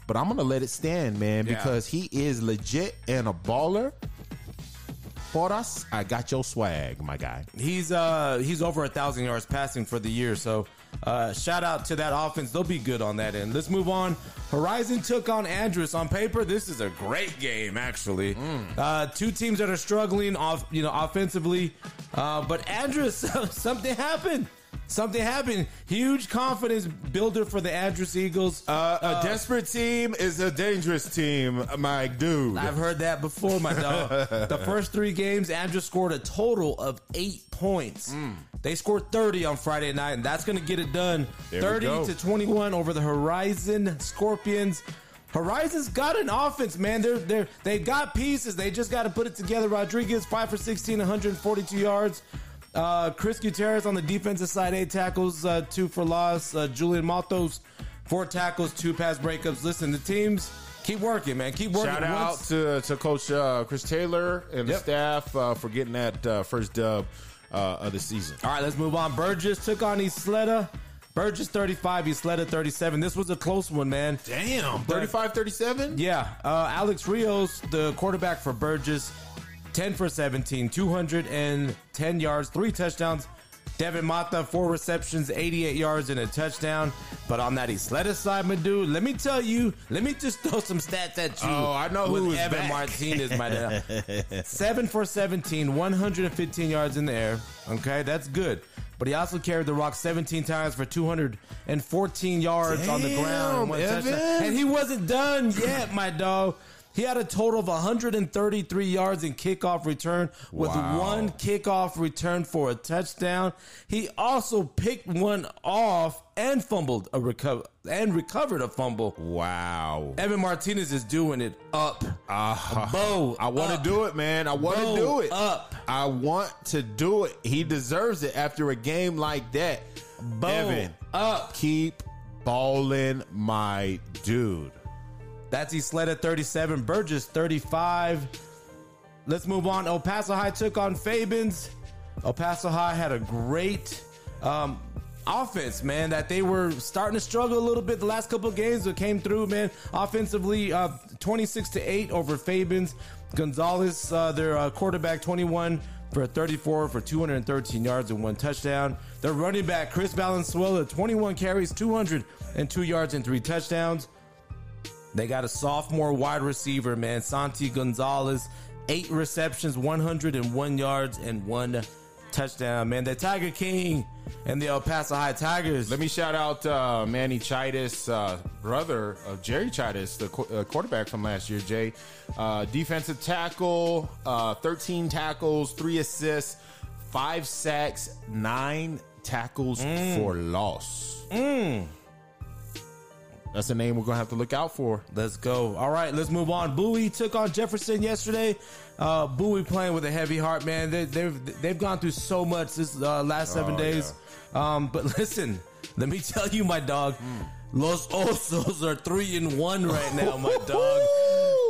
[SPEAKER 1] But I'm gonna let it stand, man,
[SPEAKER 2] Yeah.
[SPEAKER 1] because he is legit and a baller. Portas, I got your swag, my guy.
[SPEAKER 2] He's uh he's over a thousand yards passing for the year. So uh shout out to that offense. They'll be good on that end. Let's move on. Horizon took on Andress. On paper, this is a great game, actually. Uh two teams that are struggling off you know offensively. Uh but Andress, something happened. Something happened. Huge confidence builder for the Andress Eagles.
[SPEAKER 1] Uh, a desperate team is a dangerous team, my dude.
[SPEAKER 2] I've heard that before, my dog. the first three games, Andress scored a total of eight points.
[SPEAKER 1] Mm.
[SPEAKER 2] They scored 30 on Friday night, and that's going to get it done.
[SPEAKER 1] There we
[SPEAKER 2] 30
[SPEAKER 1] go.
[SPEAKER 2] to 21 over the Horizon Scorpions. Horizon's got an offense, man. They're they're they've got pieces. They just got to put it together. Rodriguez five for 16, 142 yards. Uh, Chris Gutierrez on the defensive side, eight tackles, uh, two for loss. Uh, Julian Matos, four tackles, two pass breakups. Listen, the teams keep working, man. Keep working.
[SPEAKER 1] Shout out
[SPEAKER 2] Once-
[SPEAKER 1] to, to Coach uh, Chris Taylor and the
[SPEAKER 2] Yep.
[SPEAKER 1] staff uh, for getting that uh, first dub uh, of the season.
[SPEAKER 2] All right, let's move on. Burgess took on Ysleta. Burgess 35, Ysleta 37. This was a close one, man.
[SPEAKER 1] Damn, 35 37?
[SPEAKER 2] Yeah, uh, Alex Rios, the quarterback for Burgess, 10 for 17, 210 yards, three touchdowns. Devin Mata, four receptions, 88 yards, and a touchdown. But on that Ysleta side, my dude, let me tell you, let me just throw some stats at you.
[SPEAKER 1] Oh, I know who is
[SPEAKER 2] Evan
[SPEAKER 1] back.
[SPEAKER 2] Martinez, my dad. Seven for 17, 115 yards in the air. Okay, that's good. But he also carried the rock 17 times for 214 yards on the ground. and. And he wasn't done yet, my dog. He had a total of 133 yards in kickoff return with
[SPEAKER 1] Wow.
[SPEAKER 2] one kickoff return for a touchdown. He also picked one off and fumbled a recover and recovered a fumble.
[SPEAKER 1] Wow.
[SPEAKER 2] Evan Martinez is doing it up.
[SPEAKER 1] Uh,
[SPEAKER 2] Bow
[SPEAKER 1] I want to do it, man. I want to do it.
[SPEAKER 2] up.
[SPEAKER 1] I want to do it. He deserves it after a game like that.
[SPEAKER 2] Bow
[SPEAKER 1] Evan,
[SPEAKER 2] up.
[SPEAKER 1] keep balling, my dude.
[SPEAKER 2] That's Ysleta 37, Burgess 35. Let's move on. El Paso High took on Fabens. El Paso High had a great um, offense, man, that they were starting to struggle a little bit the last couple of games that came through, man. Offensively, uh, 26 to 8 over Fabens. Gonzalez, uh, their uh, quarterback, 21 for 34 for 213 yards and one touchdown. Their running back, Chris Valenzuela, 21 carries, 202 yards and three touchdowns. They got a sophomore wide receiver, man, Santi Gonzalez, eight receptions, 101 yards, and one touchdown, man. The Tiger King and the El Paso High Tigers.
[SPEAKER 1] Let me shout out uh, Manny Chidas, uh, brother of Jerry Chidas, the qu- uh, quarterback from last year, Jay. Uh, defensive tackle, uh, 13 tackles, three assists, five sacks, nine tackles for loss. That's a name we're going to have to look out for.
[SPEAKER 2] Let's go. All right, let's move on. Bowie took on Jefferson yesterday. Uh, Bowie playing with a heavy heart, man. They, they've they've gone through so much this uh, last seven
[SPEAKER 1] Oh,
[SPEAKER 2] days. Um, but listen, let me tell you, my dog, Los Osos are three and one right now, my dog.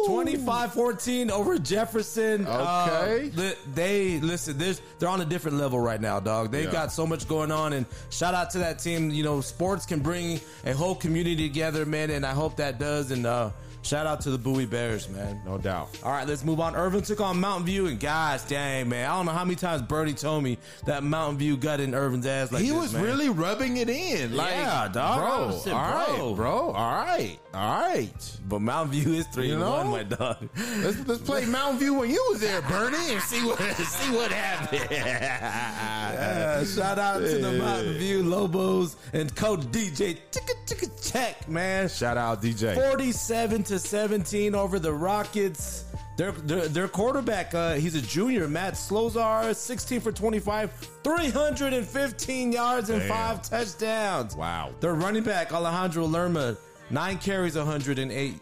[SPEAKER 2] 25-14 over Jefferson. Uh,
[SPEAKER 1] Okay.
[SPEAKER 2] li- they listen. There's they're on a different level right now, dog. They've
[SPEAKER 1] Yeah.
[SPEAKER 2] got so much going on, and shout out to that team. You know, sports can bring a whole community together, man, and I hope that does. And uh, shout out to the Bowie Bears, man.
[SPEAKER 1] No doubt.
[SPEAKER 2] All right, let's move on. Irvin took on Mountain View, and gosh dang, man, I don't know how many times Bernie told me that Mountain View got in Irvin's ass like
[SPEAKER 1] he
[SPEAKER 2] this,
[SPEAKER 1] was
[SPEAKER 2] man.
[SPEAKER 1] really rubbing it in. Like,
[SPEAKER 2] Yeah, dog.
[SPEAKER 1] Bro, all right,
[SPEAKER 2] bro.
[SPEAKER 1] bro. All right. All right.
[SPEAKER 2] But Mountain View is three
[SPEAKER 1] You know?
[SPEAKER 2] one, my dog.
[SPEAKER 1] Let's, let's play Mountain View when you was there, Bernie, and see what see what happened.
[SPEAKER 2] Uh, shout out to the Mountain View Lobos and Coach DJ Chicka Chicka Check, man.
[SPEAKER 1] Shout out DJ.
[SPEAKER 2] 47 to 17 over the Rockets. Their, their, their quarterback, uh, he's a junior, Matt Slozar, 16 for 25, 315 yards and
[SPEAKER 1] Damn.
[SPEAKER 2] five touchdowns.
[SPEAKER 1] Wow.
[SPEAKER 2] Their running back, Alejandro Lerma, nine carries, 108,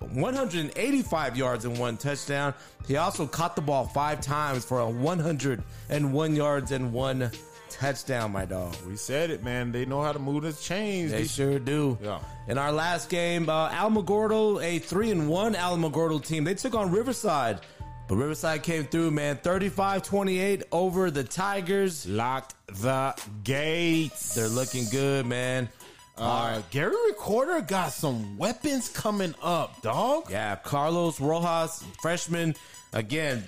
[SPEAKER 2] 185 yards and one touchdown. He also caught the ball five times for a 101 yards and one touchdown, my dog.
[SPEAKER 1] We said it, man. They know how to move the chains.
[SPEAKER 2] They
[SPEAKER 1] These-
[SPEAKER 2] sure do.
[SPEAKER 1] Yeah.
[SPEAKER 2] In our last game, uh, Alamogordo, a three and one Alamogordo team, they took on Riverside. But Riverside came through, man. 35-28 over the Tigers.
[SPEAKER 1] Locked the gates.
[SPEAKER 2] They're looking good, man.
[SPEAKER 1] Uh, Gary Recorder got some weapons coming up, dog.
[SPEAKER 2] Yeah, Carlos Rojas, freshman. Again,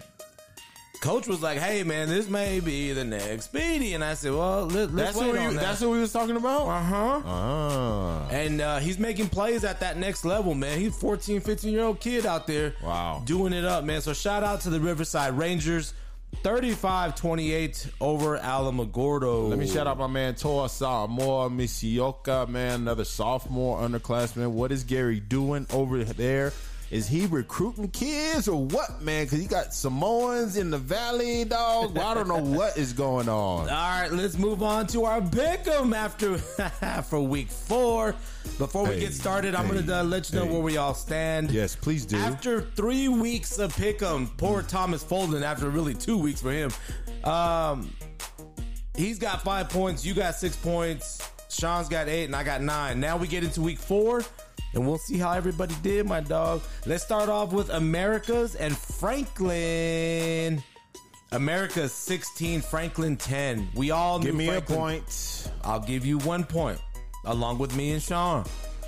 [SPEAKER 2] coach was like, "Hey, man, this may be the next Speedy," and I said, "Well, let, let's
[SPEAKER 1] That's
[SPEAKER 2] wait
[SPEAKER 1] what,
[SPEAKER 2] on
[SPEAKER 1] you,
[SPEAKER 2] that."
[SPEAKER 1] that's what we was talking about.
[SPEAKER 2] uh huh.
[SPEAKER 1] Ah.
[SPEAKER 2] And uh, he's making plays at that next level, man. He's 14, 15 year old kid out there.
[SPEAKER 1] Wow.
[SPEAKER 2] Doing it up, man. So shout out to the Riverside Rangers. 35-28 over Alamogordo.
[SPEAKER 1] Let me shout out my man Toa Samoa Misioka, man, another sophomore underclassman. What is Gary doing over there? Is he recruiting kids or what, man? Because he got Samoans in the valley, dog. Well, I don't know what is going on.
[SPEAKER 2] All right, let's move on to our pick'em after for week four. Before we
[SPEAKER 1] Hey,
[SPEAKER 2] get started, I'm gonna uh, let you know
[SPEAKER 1] hey.
[SPEAKER 2] where we all stand.
[SPEAKER 1] Yes, please do.
[SPEAKER 2] After three weeks of pick'em, poor Thomas Folden. After really two weeks for him, um, he's got five points. You got six points. Sean's got eight, and I got nine. Now we get into week four, and we'll see how everybody did, my dog. Let's start off with Americas and Franklin. America's 16, Franklin 10. We all
[SPEAKER 1] Give me
[SPEAKER 2] Franklin.
[SPEAKER 1] a point.
[SPEAKER 2] I'll give you one point, along with me and Sean.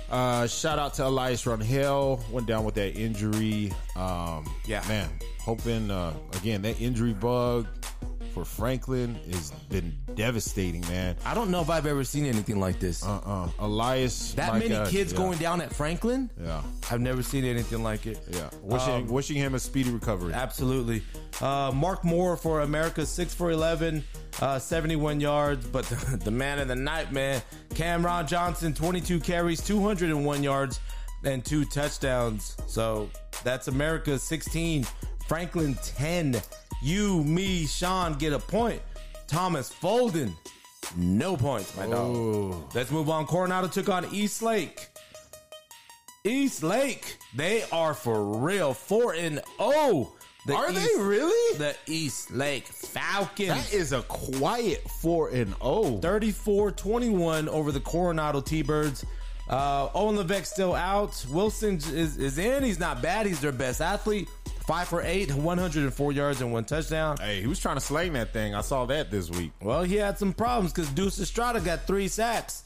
[SPEAKER 1] Uh, shout out to Elias Rangel. Went down with that injury. Um,
[SPEAKER 2] Yeah.
[SPEAKER 1] man. Hoping uh, again that injury bug for Franklin has been devastating, man.
[SPEAKER 2] I don't know if I've ever seen anything like this.
[SPEAKER 1] Uh uh Elias.
[SPEAKER 2] that many
[SPEAKER 1] God,
[SPEAKER 2] kids
[SPEAKER 1] yeah.
[SPEAKER 2] going down at Franklin?
[SPEAKER 1] Yeah.
[SPEAKER 2] I've never seen anything like it.
[SPEAKER 1] Yeah. Wishing,
[SPEAKER 2] Um,
[SPEAKER 1] wishing him a speedy recovery.
[SPEAKER 2] Absolutely. Uh, Mark Moore for America, 6 for 11, uh, 71 yards. But the, the man of the night, man, Cameron Johnson, 22 carries, 201 yards, and two touchdowns. So that's America 16, Franklin 10. You, me, Sean get a point. Thomas Folden, no points, my dog. Let's move on. Coronado took on East Lake. East Lake, they are for real. 4 and 0. The
[SPEAKER 1] Are
[SPEAKER 2] East-
[SPEAKER 1] they really?
[SPEAKER 2] the East Lake Falcons.
[SPEAKER 1] That is a quiet 4 and oh.
[SPEAKER 2] 34 21 over the Coronado T Birds. Uh, Owen Levesque still out. Wilson is, is in. He's not bad. He's their best athlete. Five for eight, 104 yards and one touchdown.
[SPEAKER 1] Hey, he was trying to slang that thing. I saw that this week.
[SPEAKER 2] Well, he had some problems because Deuce Estrada got three sacks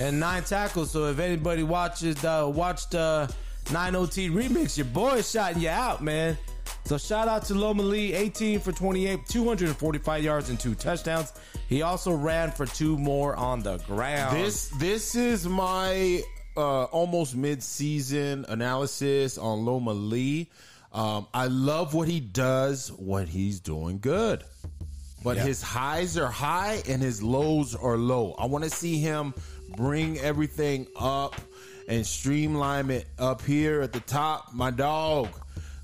[SPEAKER 2] and nine tackles. So if anybody watches uh, watched uh, 9OT remix, your boy is shouting you out, man. So shout out to Loma Lee, 18 for 28, 245 yards and two touchdowns. He also ran for two more on the ground.
[SPEAKER 1] This this is my uh, almost mid season analysis on Loma Lee. Um, I love what he does when he's doing good, but his highs are high and his lows are low. I want to see him bring everything up and streamline it up here at the top, my dog.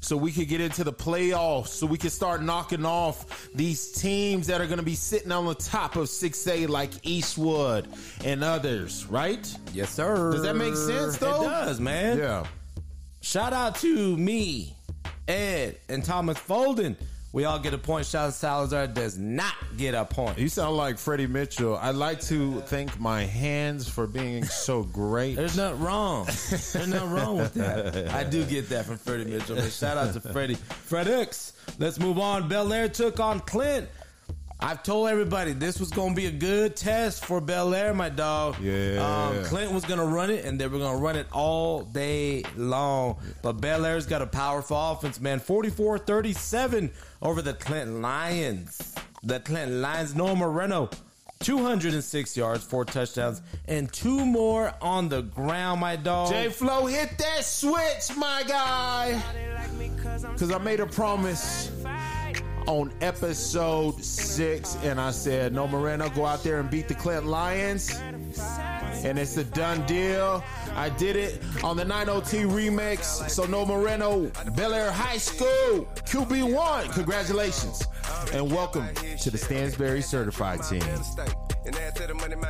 [SPEAKER 1] So we could get into the playoffs, so we can start knocking off these teams that are going to be sitting on the top of 6A like Eastwood and others, right?
[SPEAKER 2] yes, sir.
[SPEAKER 1] Does that make sense, though?
[SPEAKER 2] It does, man.
[SPEAKER 1] Yeah.
[SPEAKER 2] Shout out to me, Ed, and Thomas Folden. We all get a point. Sean Salazar does not get a point.
[SPEAKER 1] You sound like Freddie Mitchell. I'd like to thank my hands for being so great.
[SPEAKER 2] There's nothing wrong. There's nothing wrong with that. I do get that from Freddie Mitchell. Man. Shout out to Freddie. Fred X. Let's move on. Bel Air took on Clint. I've told everybody this was going to be a good test for Bel Air, my dog.
[SPEAKER 1] Yeah.
[SPEAKER 2] Um, Clint was going to run it, and they were going to run it all day long. But Bel Air's got a powerful offense, man. 44 37 over the Clinton Lions. The Clinton Lions, Noah Moreno. 206 yards, four touchdowns, and two more on the ground, my dog.
[SPEAKER 1] J Flow, hit that switch, my guy. Because I made a promise on episode six, and I said, Noah Moreno, go out there and beat the Clint Lions. And it's a done deal. I did it on the 9OT remix. So, Noah Moreno, Bel Air High School, QB1. Congratulations. And welcome to the Stansbury Certified team.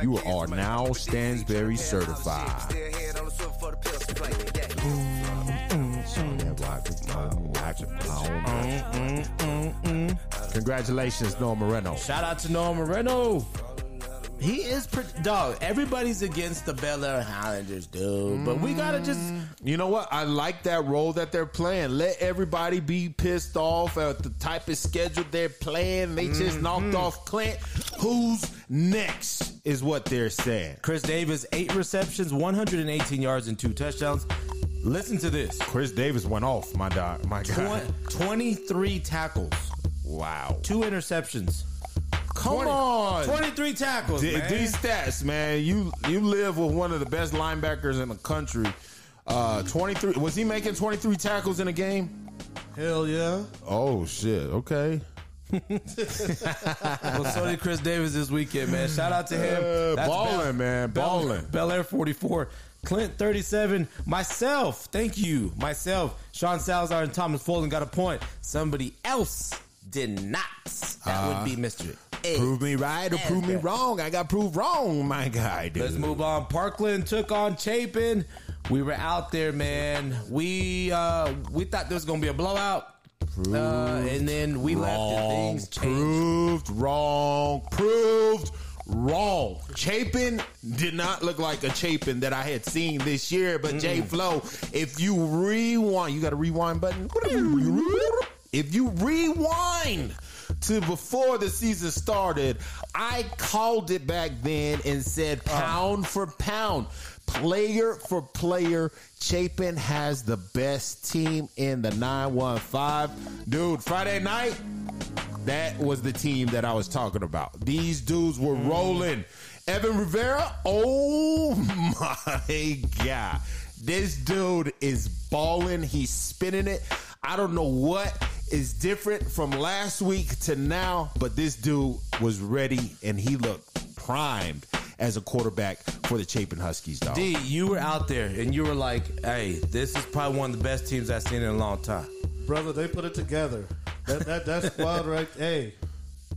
[SPEAKER 1] You are now Stansbury certified. Mm, mm, mm, Mm, mm, mm, Congratulations, Noah Moreno.
[SPEAKER 2] Shout out to Noah Moreno. He is pre- dog. Everybody's against the Bel Air Highlanders, dude. But we gotta just
[SPEAKER 1] You know what? I like that role that they're playing. Let everybody be pissed off at the type of schedule they're playing. They just mm-hmm. knocked off Clint. Who's next? Is what they're saying.
[SPEAKER 2] Chris Davis, eight receptions, 118 yards, and two touchdowns. Listen to this:
[SPEAKER 1] Chris Davis went off, my dog. My guy.
[SPEAKER 2] Twen- 23 tackles,
[SPEAKER 1] Wow.
[SPEAKER 2] two interceptions.
[SPEAKER 1] Come
[SPEAKER 2] 20
[SPEAKER 1] on.
[SPEAKER 2] 23 tackles. Man.
[SPEAKER 1] These stats, man. You you live with one of the best linebackers in the country. Uh, 23. Was he making 23 tackles in a game?
[SPEAKER 5] Hell yeah.
[SPEAKER 1] Oh shit. Okay.
[SPEAKER 2] Well, so did Chris Davis this weekend, man. Shout out to him.
[SPEAKER 1] Uh, balling, man. Balling.
[SPEAKER 2] Bel Air 44. Clint 37. Myself. Thank you. Myself. Sean Salazar and Thomas Folden got a point. Somebody else did not. That would be Mr. Ed.
[SPEAKER 1] Prove me right or prove me wrong. I got proved wrong, my guy. Dude.
[SPEAKER 2] Let's move on. Parkland took on Chapin. We were out there, man. We uh we thought there was gonna be a blowout. Uh, and then we left and things changed.
[SPEAKER 1] Proved wrong. Proved wrong. Chapin did not look like a Chapin that I had seen this year. But J Flow, if you rewind, you got a rewind button. If you rewind to before the season started, I called it back then and said uh. pound for pound, player for player, Chapin has the best team in the 915. Dude, Friday night, That was the team that I was talking about. These dudes were mm. rolling. Evan Rivera, oh my God. This dude is balling. He's spinning it. I don't know what is different from last week to now, but this dude was ready and he looked primed as a quarterback for the Chapin Huskies, dog.
[SPEAKER 2] D, you were out there and you were like, "Hey, this is probably one of the best teams I've seen in a long time."
[SPEAKER 5] brother. They put it together. That that that squad right. Hey,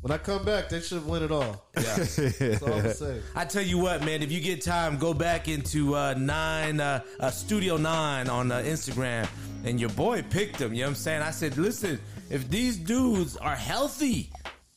[SPEAKER 5] when I come back, they should win it all. Yeah, that's all I'm saying.
[SPEAKER 2] I tell you what, man. If you get time, go back into uh, nine, uh, uh, Studio Nine on uh, Instagram, and your boy picked them. You know what I'm saying? I said, listen, if these dudes are healthy,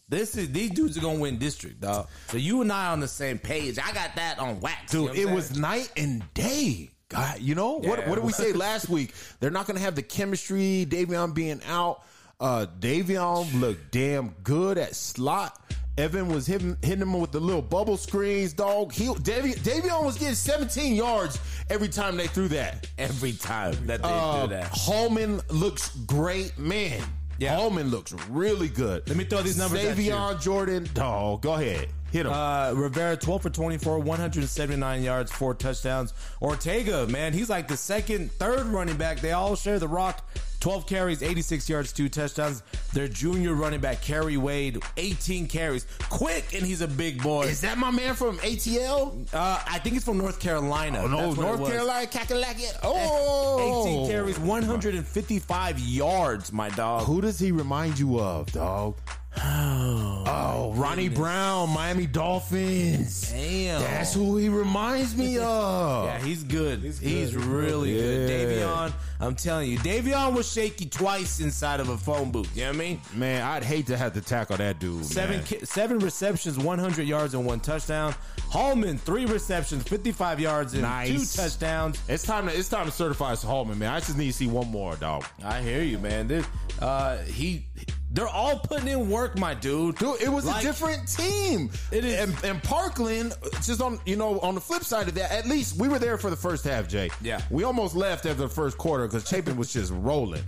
[SPEAKER 2] this is these dudes are gonna win district, dog. So you and I on the same page. I got that on wax, you know
[SPEAKER 1] Dude, it
[SPEAKER 2] I'm
[SPEAKER 1] was night and day. God, you know what?
[SPEAKER 2] Yeah,
[SPEAKER 1] what did we say last week? They're not going to have the chemistry. Davion being out. Uh, Davion looked damn good at slot. Evan was hitting, hitting him with the little bubble screens, dog. He Davion, Davion was getting 17 yards every time they threw that.
[SPEAKER 2] every time that they
[SPEAKER 1] Uh,
[SPEAKER 2] do that.
[SPEAKER 1] Holman looks great, man.
[SPEAKER 2] Yeah.
[SPEAKER 1] Holman looks really good.
[SPEAKER 2] Let me throw these numbers at you.
[SPEAKER 1] Davion Jordan, dog. Go ahead, hit him.
[SPEAKER 2] Uh, Rivera, 12 for 24, 179 yards, four touchdowns. Ortega, man, he's like the second, third running back. They all share the rock. 12 carries, 86 yards, two touchdowns. Their junior running back, Kerry Wade, 18 carries. Quick, and he's a big boy.
[SPEAKER 1] Is that my man from ATL?
[SPEAKER 2] Uh, I think he's from North Carolina.
[SPEAKER 1] Oh, no, North. Carolina, Kakalaki. Oh,
[SPEAKER 2] 18 carries, 155 yards, my dog.
[SPEAKER 1] Who does he remind you of, dog? Oh, oh Ronnie Brown, Miami Dolphins.
[SPEAKER 2] Damn.
[SPEAKER 1] That's who he reminds me of.
[SPEAKER 2] Yeah, he's good. He's,
[SPEAKER 5] good. He's
[SPEAKER 2] really good. Davion, I'm telling you, Davion was shaky twice inside of a phone booth. You know what I mean?
[SPEAKER 1] Man, I'd hate to have to tackle that dude.
[SPEAKER 2] Seven
[SPEAKER 1] man.
[SPEAKER 2] ki- seven receptions, 100 yards, and one touchdown. Hallman, three receptions, 55 yards, and
[SPEAKER 1] Nice.
[SPEAKER 2] two touchdowns.
[SPEAKER 1] It's time to it's time to certify Hallman, man. I just need to see one more, dog.
[SPEAKER 2] I hear you, man. This, uh, he, they're all putting in work, my dude.
[SPEAKER 1] Dude, it was
[SPEAKER 2] Like-
[SPEAKER 1] a different team.
[SPEAKER 2] It is.
[SPEAKER 1] And, and Parkland, just on you know, on the flip side of that, at least we were there for the first half, Jay.
[SPEAKER 2] Yeah.
[SPEAKER 1] We almost left after the first quarter because Chapin was just rolling.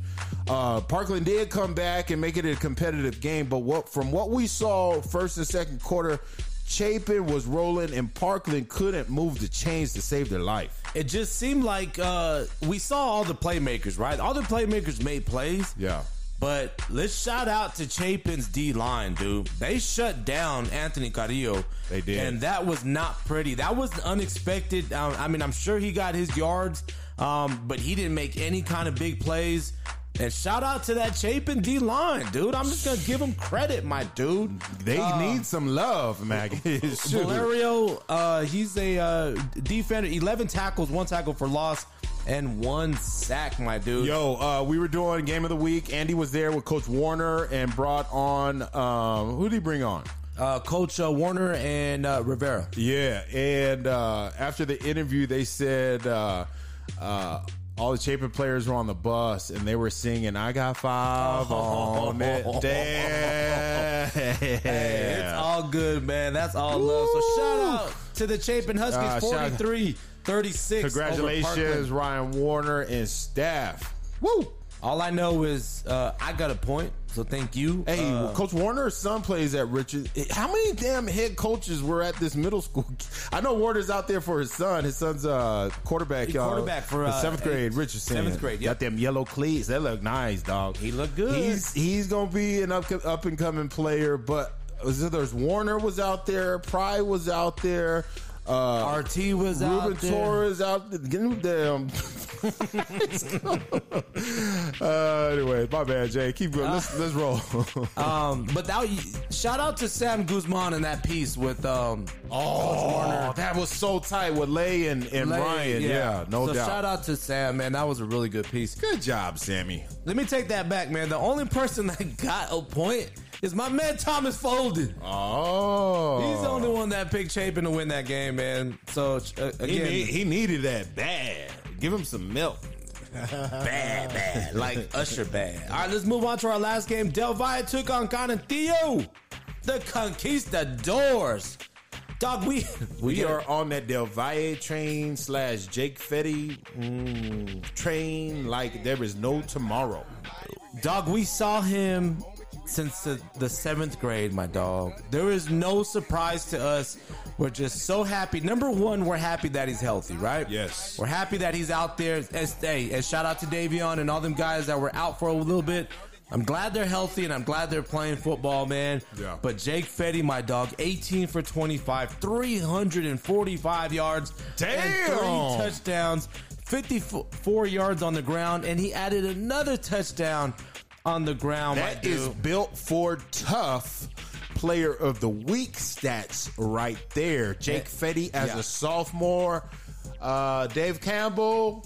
[SPEAKER 1] Uh, Parkland did come back and make it a competitive game, but what from what we saw first and second quarter, Chapin was rolling and Parkland couldn't move the chains to save their life.
[SPEAKER 2] It just seemed like uh, we saw all the playmakers, right? All the playmakers made plays.
[SPEAKER 1] Yeah.
[SPEAKER 2] But let's shout out to Chapin's D line, dude. They shut down Anthony Carrillo.
[SPEAKER 1] They did.
[SPEAKER 2] And that was not pretty. That was unexpected. Um, I mean, I'm sure he got his yards, um, but he didn't make any kind of big plays. And shout out to that Chapin D line, dude. I'm just going to give him credit, my dude.
[SPEAKER 1] They
[SPEAKER 2] Uh,
[SPEAKER 1] need some love, Maggie.
[SPEAKER 2] Valerio, uh, he's a uh, defender. 11 tackles, one tackle for loss, and one sack, my dude.
[SPEAKER 1] Yo, uh, we were doing game of the week. Andy was there with Coach Warner and brought on um, who did he bring on?
[SPEAKER 2] Uh, Coach uh, Warner and uh, Rivera.
[SPEAKER 1] Yeah, and uh, after the interview, they said uh, uh, all the Chapin players were on the bus and they were singing "I Got Five on it." Damn,
[SPEAKER 2] It's all good, man. That's all love. So shout out to the Chapin
[SPEAKER 1] Uh,
[SPEAKER 2] Huskies,
[SPEAKER 1] shout-
[SPEAKER 2] 43 36.
[SPEAKER 1] Congratulations. Ryan Warner and staff. Woo!
[SPEAKER 2] All I know is uh, I got a point, so thank you.
[SPEAKER 1] Hey,
[SPEAKER 2] Uh,
[SPEAKER 1] Coach Warner's son plays at Richard. How many damn head coaches were at this middle school? I know Warner's out there for his son. His son's uh, quarterback. Uh,
[SPEAKER 2] quarterback for, uh,
[SPEAKER 1] seventh grade.
[SPEAKER 2] eight-
[SPEAKER 1] Richardson.
[SPEAKER 2] seventh grade, yep.
[SPEAKER 1] Got them yellow cleats. They look nice, dog.
[SPEAKER 2] He look good.
[SPEAKER 1] He's he's gonna be an up up and coming player. But there's Warner was out there. Pry was out there. Uh,
[SPEAKER 2] RT was
[SPEAKER 1] Ruben
[SPEAKER 2] out there.
[SPEAKER 1] Torres out there. Get him damn. uh, anyway, my bad, Jay. Keep going. Let's let's roll.
[SPEAKER 2] Um, but that shout out to Sam Guzman in that piece with um,
[SPEAKER 1] Oh, that was so tight with Lay and, and
[SPEAKER 2] Lay,
[SPEAKER 1] Ryan. Yeah, no
[SPEAKER 2] so
[SPEAKER 1] doubt.
[SPEAKER 2] shout out to Sam, man. That was a really good piece.
[SPEAKER 1] Good job, Sammy.
[SPEAKER 2] Let me take that back, man. The only person that got a point is my man Thomas Folden.
[SPEAKER 1] Oh,
[SPEAKER 2] He's the only one that picked Chapin to win that game, man. So uh,
[SPEAKER 1] He,
[SPEAKER 2] again,
[SPEAKER 1] need- he needed that bad. Give him some milk.
[SPEAKER 2] bad, bad, like Usher bad. All right, let's move on to our last game. Del Valle took on Canutillo, the Conquistadors. Dog, we we,
[SPEAKER 1] We are on that Del Valle train slash Jake Fetty mm, train like there is no tomorrow.
[SPEAKER 2] dog. We saw him since the, the seventh grade, my dog. There is no surprise to us. We're just so happy. Number one, we're happy that he's healthy, right?
[SPEAKER 1] Yes.
[SPEAKER 2] We're happy that he's out there. As, hey, and shout out to Davion and all them guys that were out for a little bit. I'm glad they're healthy and I'm glad they're playing football, man.
[SPEAKER 1] Yeah.
[SPEAKER 2] But Jake Fetty, my dog, 18 for 25, 345 yards,
[SPEAKER 1] Damn.
[SPEAKER 2] and three touchdowns, 54 yards on the ground, and he added another touchdown on the ground.
[SPEAKER 1] That is built for tough player of the week stats right there. Jake
[SPEAKER 2] Yeah.
[SPEAKER 1] Fetty as
[SPEAKER 2] Yeah.
[SPEAKER 1] a sophomore, uh, Dave Campbell,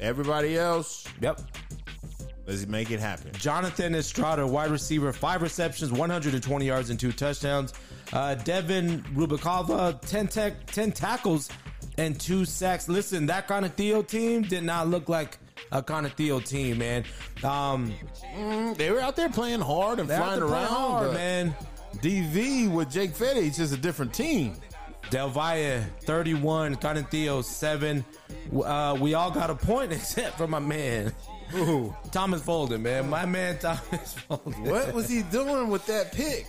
[SPEAKER 1] everybody else.
[SPEAKER 2] Yep.
[SPEAKER 1] Let's make it happen.
[SPEAKER 2] Jonathan Estrada, wide receiver, five receptions, 120 yards, and two touchdowns. Uh, Devin Rubikova, 10, tech, 10 tackles and two sacks. Listen, that Canutillo team did not look like a Canutillo team, man. Um,
[SPEAKER 1] They were out there playing hard and flying around,
[SPEAKER 2] hard, man.
[SPEAKER 1] DV with Jake Fetty, it's just a different team.
[SPEAKER 2] Del Valle, 31, Canutillo, 7. Uh, we all got a point except for my man.
[SPEAKER 1] Ooh.
[SPEAKER 2] Thomas Folden, man. My man Thomas Folden.
[SPEAKER 1] What was he doing with that pick?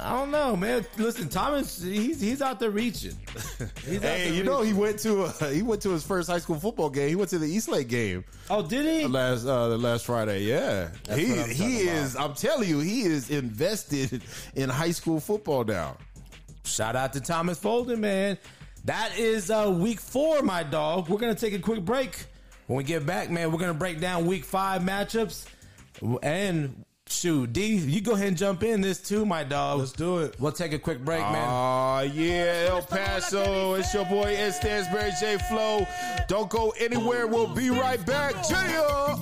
[SPEAKER 2] I don't know, man. Listen, Thomas, he's he's out there reaching. He's out
[SPEAKER 1] Hey, you know he went to a, he went to his first high school football game. He went to the Eastlake game
[SPEAKER 2] Oh, did he?
[SPEAKER 1] last uh, the last Friday. Yeah,
[SPEAKER 2] That's
[SPEAKER 1] he he
[SPEAKER 2] talking
[SPEAKER 1] is. I'm telling you, he is invested in high school football now.
[SPEAKER 2] Shout out to Thomas Folden, man. That is uh, week four, my dog. We're gonna take a quick break. When we get back, man, we're gonna break down week five matchups. And shoot, D, you go ahead and jump in this too, my dog.
[SPEAKER 5] Let's do it.
[SPEAKER 2] We'll take a quick break, man.
[SPEAKER 1] Oh yeah, El Paso. It's your boy Ed Stansbury J Flow. Don't go anywhere. We'll be right back. Yeah.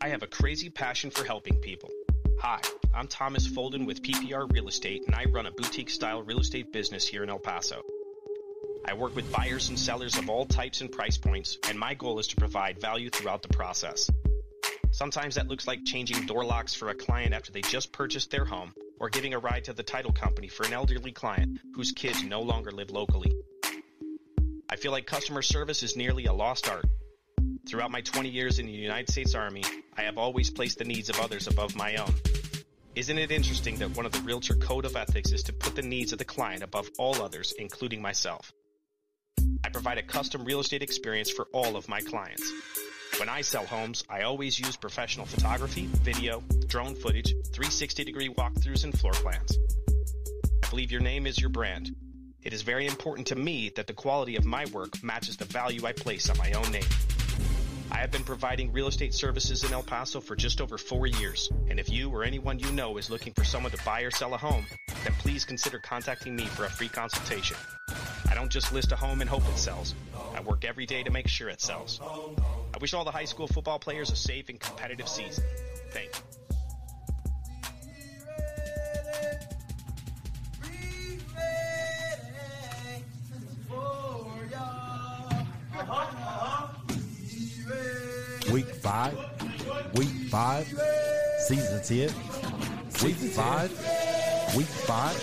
[SPEAKER 6] I have a crazy passion for helping people. Hi, I'm Thomas Folden with PPR Real Estate, and I run a boutique style real estate business here in El Paso. I work with buyers and sellers of all types and price points, and my goal is to provide value throughout the process. Sometimes that looks like changing door locks for a client after they just purchased their home, or giving a ride to the title company for an elderly client whose kids no longer live locally. I feel like customer service is nearly a lost art. Throughout my 20 years in the United States Army, I have always placed the needs of others above my own. Isn't it interesting that one of the Realtor Code of Ethics is to put the needs of the client above all others, including myself? I provide a custom real estate experience for all of my clients. When I sell homes, I always use professional photography, video, drone footage, 360 degree walkthroughs, and floor plans. I believe your name is your brand. It is very important to me that the quality of my work matches the value I place on my own name. I have been providing real estate services in El Paso for just over four years, and if you or anyone you know is looking for someone to buy or sell a home, then please consider contacting me for a free consultation. I don't just list a home and hope it sells. I work every day to make sure it sells. I wish all the high school football players a safe and competitive season. Thank you.
[SPEAKER 1] Week five. Week five. Season's here. Week five. Week five.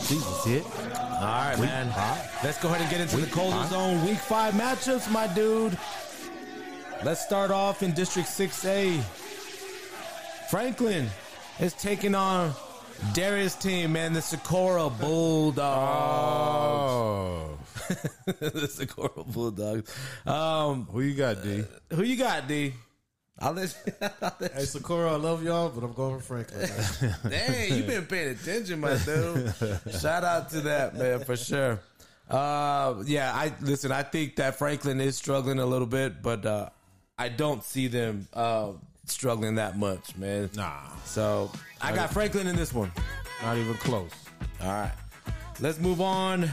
[SPEAKER 1] Season's here.
[SPEAKER 2] All right,
[SPEAKER 1] Week
[SPEAKER 2] man.
[SPEAKER 1] five.
[SPEAKER 2] Let's go ahead and get into
[SPEAKER 1] Week
[SPEAKER 2] the Colder
[SPEAKER 1] five.
[SPEAKER 2] Zone Week 5 matchups, my dude. Let's start off in District 6A. Franklin is taking on Darris' team, man, the Socorro Bulldogs.
[SPEAKER 1] Oh.
[SPEAKER 2] the Socorro Bulldogs. Um,
[SPEAKER 1] Who you got, D?
[SPEAKER 2] who you got, D? I'll let, I'll let
[SPEAKER 5] Hey, Socorro, I love y'all, but I'm going for Franklin.
[SPEAKER 2] Dang, you been paying attention, my dude. Shout out to that man for sure. Uh, yeah, I listen. I think that Franklin is struggling a little bit, but uh, I don't see them uh, struggling that much, man.
[SPEAKER 1] Nah,
[SPEAKER 2] So I got Franklin in this one.
[SPEAKER 1] not even close.
[SPEAKER 2] All right, let's move on.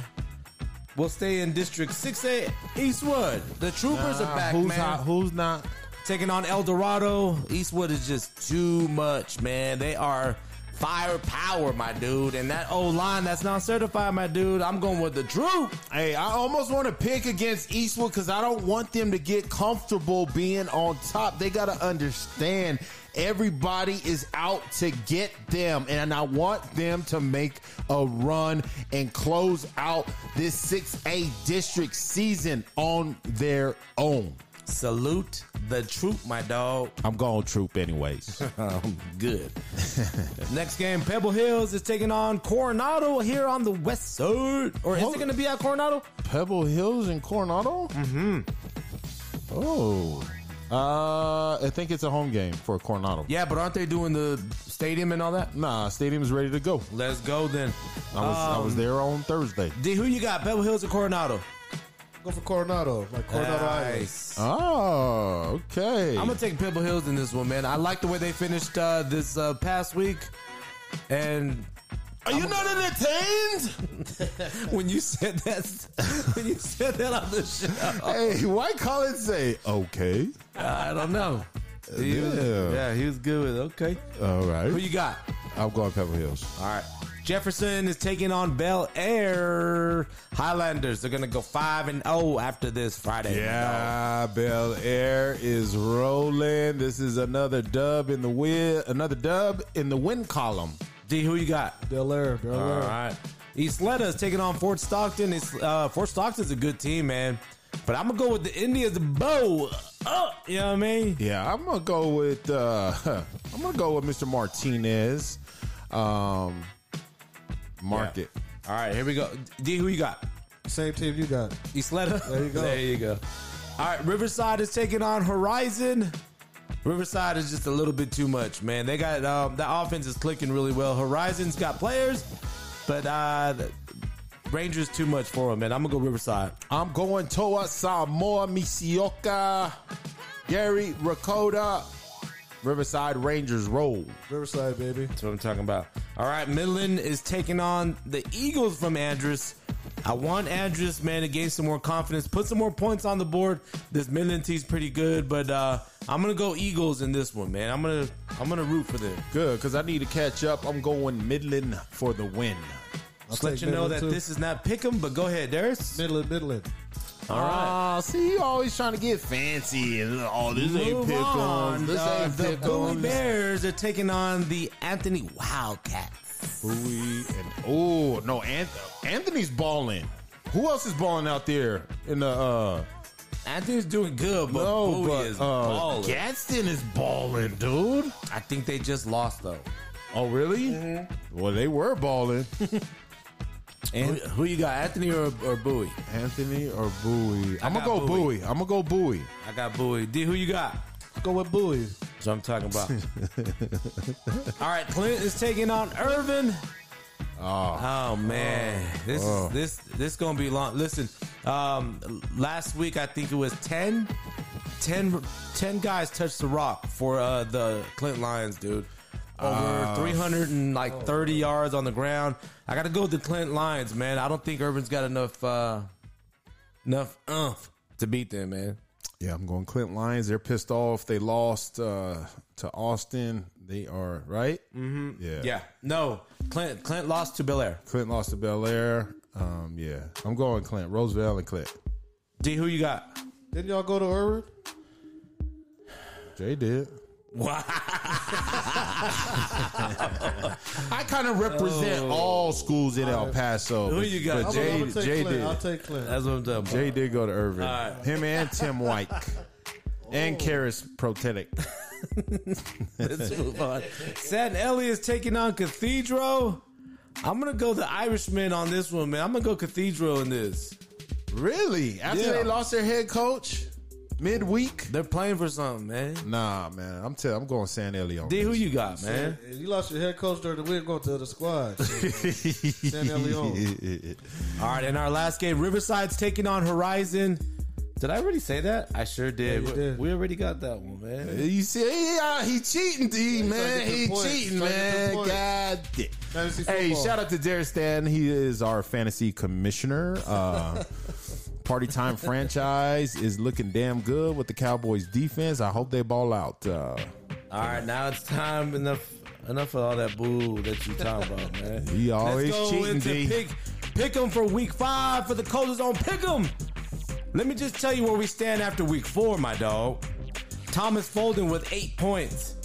[SPEAKER 2] We'll stay in District 6A, Eastwood. The Troopers are back,
[SPEAKER 1] who's
[SPEAKER 2] man.
[SPEAKER 1] not? Who's not?
[SPEAKER 2] taking on El Dorado. Eastwood is just too much, man. They are firepower, my dude. And that old line that's not certified, my dude. I'm going with the troop.
[SPEAKER 1] Hey, I almost want to pick against Eastwood because I don't want them to get comfortable being on top. They got to understand Everybody is out to get them, and I want them to make a run and close out this 6A district season on their own.
[SPEAKER 2] Salute the troop, my dog.
[SPEAKER 1] I'm going troop anyways.
[SPEAKER 2] Good. Next game, Pebble Hills is taking on Coronado here on the west side. Or is it going to be at Coronado?
[SPEAKER 1] Pebble Hills and Coronado? Mm-hmm. Oh. Uh, I think it's a home game for Coronado.
[SPEAKER 2] Yeah, but aren't they doing the stadium and all that?
[SPEAKER 1] Nah, stadium's ready to go.
[SPEAKER 2] Let's go then.
[SPEAKER 1] I was I was there on Thursday.
[SPEAKER 2] D, who you got? Pebble Hills or Coronado?
[SPEAKER 5] Go for Coronado, like Coronado Island.
[SPEAKER 2] Nice.
[SPEAKER 1] Oh, okay.
[SPEAKER 2] I'm gonna take Pebble Hills in this one, man. I like the way they finished uh, this uh, past week, and
[SPEAKER 1] Are you not entertained?
[SPEAKER 2] when you said that, when you said that on the show,
[SPEAKER 1] hey, why Colin say okay?
[SPEAKER 2] I don't know. Uh, he was-
[SPEAKER 1] Yeah.
[SPEAKER 2] yeah, he was good with okay.
[SPEAKER 1] All right, Who
[SPEAKER 2] you got?
[SPEAKER 1] I'm going Pebble Hills.
[SPEAKER 2] All right. Jefferson is taking on Bel Air Highlanders. They're gonna go five and zero after this Friday.
[SPEAKER 1] Yeah, Bel Air is rolling. This is another dub in the win. Another dub in the win column.
[SPEAKER 2] D, who you got?
[SPEAKER 5] Bel Air,
[SPEAKER 2] Bel
[SPEAKER 5] Air.
[SPEAKER 2] right. Ysleta is taking on Fort Stockton. It's, uh, Fort Stockton's a good team, man. But I'm gonna go with the Indians the bow up. You know what I mean?
[SPEAKER 1] Yeah, I'm gonna go with. Uh, I'm gonna go with Mr. Martinez. Um, market.
[SPEAKER 2] All right, here we go. D, who you got?
[SPEAKER 5] Same team you got.
[SPEAKER 2] Ysleta.
[SPEAKER 5] There you go.
[SPEAKER 2] there you go. All right, Riverside is taking on Horizon. Riverside is just a little bit too much, man. They got um, the offense is clicking really well. Horizon's got players, but uh, Rangers too much for them, man. I'm gonna go Riverside.
[SPEAKER 1] I'm going Toa Samoa Misioka, Gary Rakota, Riverside Rangers roll.
[SPEAKER 5] Riverside, baby.
[SPEAKER 2] That's what I'm talking about. All right, Midland is taking on the Eagles from Andress. I want Andress, man, to gain some more confidence, put some more points on the board. This Midland team's pretty good, but uh, I'm gonna go Eagles in this one, man. I'm gonna I'm gonna root for them.
[SPEAKER 1] Good, because I need to catch up. I'm going Midland for the win.
[SPEAKER 2] Just let
[SPEAKER 5] take
[SPEAKER 2] you know that
[SPEAKER 5] too.
[SPEAKER 2] this is not pick'em, but go ahead, Darris.
[SPEAKER 5] Midland, Midland.
[SPEAKER 2] All right.
[SPEAKER 1] Ah, see, you always trying to get fancy and oh, this ain't
[SPEAKER 2] Move on.
[SPEAKER 1] pick'em. This
[SPEAKER 2] Uh,
[SPEAKER 1] ain't
[SPEAKER 2] the Bowie. Bears are taking on the Anthony Wildcats.
[SPEAKER 1] Bowie and oh no, Anth- Anthony's balling. Who else is balling out there in the? uh
[SPEAKER 2] Anthony's doing good, but
[SPEAKER 1] No,
[SPEAKER 2] Bowie
[SPEAKER 1] but
[SPEAKER 2] is
[SPEAKER 1] uh,
[SPEAKER 2] balling.
[SPEAKER 1] Gadsden is balling, dude.
[SPEAKER 2] I think they just lost though.
[SPEAKER 1] Oh, really? Well, they were balling.
[SPEAKER 2] And who you got, Anthony or, or Bowie?
[SPEAKER 1] Anthony or Bowie? I'm gonna go
[SPEAKER 2] Bowie.
[SPEAKER 1] Bowie. I'm gonna go Bowie.
[SPEAKER 2] I got Bowie. D, who you got?
[SPEAKER 5] Go with Bowie.
[SPEAKER 2] That's what I'm talking about. All right, Clint is taking on Irvin. Oh, man, this
[SPEAKER 1] Oh.
[SPEAKER 2] is this this gonna be long. Listen, um, last week I think it was 10, 10, 10 guys touched the rock for uh, the Clint Lions, dude. Over
[SPEAKER 1] Ah.
[SPEAKER 2] 300 and like 30 yards on the ground. I got to go with the Clint Lions, man. I don't think Irvin's got enough uh, enough umph to beat them, man.
[SPEAKER 1] Yeah, I'm going Clint Lions. They're pissed off. They lost uh, to Austin. They are right. Mm-hmm. Yeah.
[SPEAKER 2] Yeah, no, Clint Clint lost to Bel Air.
[SPEAKER 1] Clint lost to Bel Air. Um, yeah, I'm going Clint. Roosevelt and Clint.
[SPEAKER 2] D, who you got?
[SPEAKER 5] Didn't y'all go to Irvin?
[SPEAKER 1] Jay did.
[SPEAKER 2] Wow.
[SPEAKER 1] I kind of represent oh. all schools in El Paso.
[SPEAKER 2] Who
[SPEAKER 1] but-
[SPEAKER 2] you got?
[SPEAKER 1] But
[SPEAKER 5] I'm,
[SPEAKER 1] Jay,
[SPEAKER 5] I'm gonna take
[SPEAKER 1] Jay
[SPEAKER 5] Clint.
[SPEAKER 1] did.
[SPEAKER 5] I'll take Clint.
[SPEAKER 2] That's what I'm talking about.
[SPEAKER 1] Jay did go to Irvin.
[SPEAKER 2] All right.
[SPEAKER 1] Him and Tim White. and oh. Karis Protetic.
[SPEAKER 2] Let's move on. San Ellie is taking on Cathedral. I'm gonna go the Irishman on this one, man. I'm gonna go Cathedral in this.
[SPEAKER 1] Really? After
[SPEAKER 2] Yeah.
[SPEAKER 1] they lost their head coach midweek?
[SPEAKER 2] They're playing for something, man.
[SPEAKER 1] Nah, man. I'm telling. I'm going San Elio.
[SPEAKER 2] D, who you got, man?
[SPEAKER 5] If you lost your head coach during the week, Going to the squad. San Leone.
[SPEAKER 2] All right, in our last game, Riverside's taking on Horizon. Did I already say that? I sure did.
[SPEAKER 5] Yeah, did.
[SPEAKER 2] We already got that one, man.
[SPEAKER 1] You see, yeah, he cheating, D, man. He
[SPEAKER 5] points.
[SPEAKER 1] cheating,
[SPEAKER 5] Trying to get the
[SPEAKER 1] man. God damn. Hey, shout out to Darris Stan. He is our fantasy commissioner. Uh, Party Time franchise is looking damn good with the Cowboys defense. I hope they ball out. Uh,
[SPEAKER 2] All right, now it's time. Enough, enough of all that boo that you talk about, man.
[SPEAKER 1] he always
[SPEAKER 2] Let's go
[SPEAKER 1] cheating, D.
[SPEAKER 2] pick pick 'em for week five for the Coldest on pick pick 'em. Let me just tell you where we stand after week four, my dog. Thomas Folden with eight points.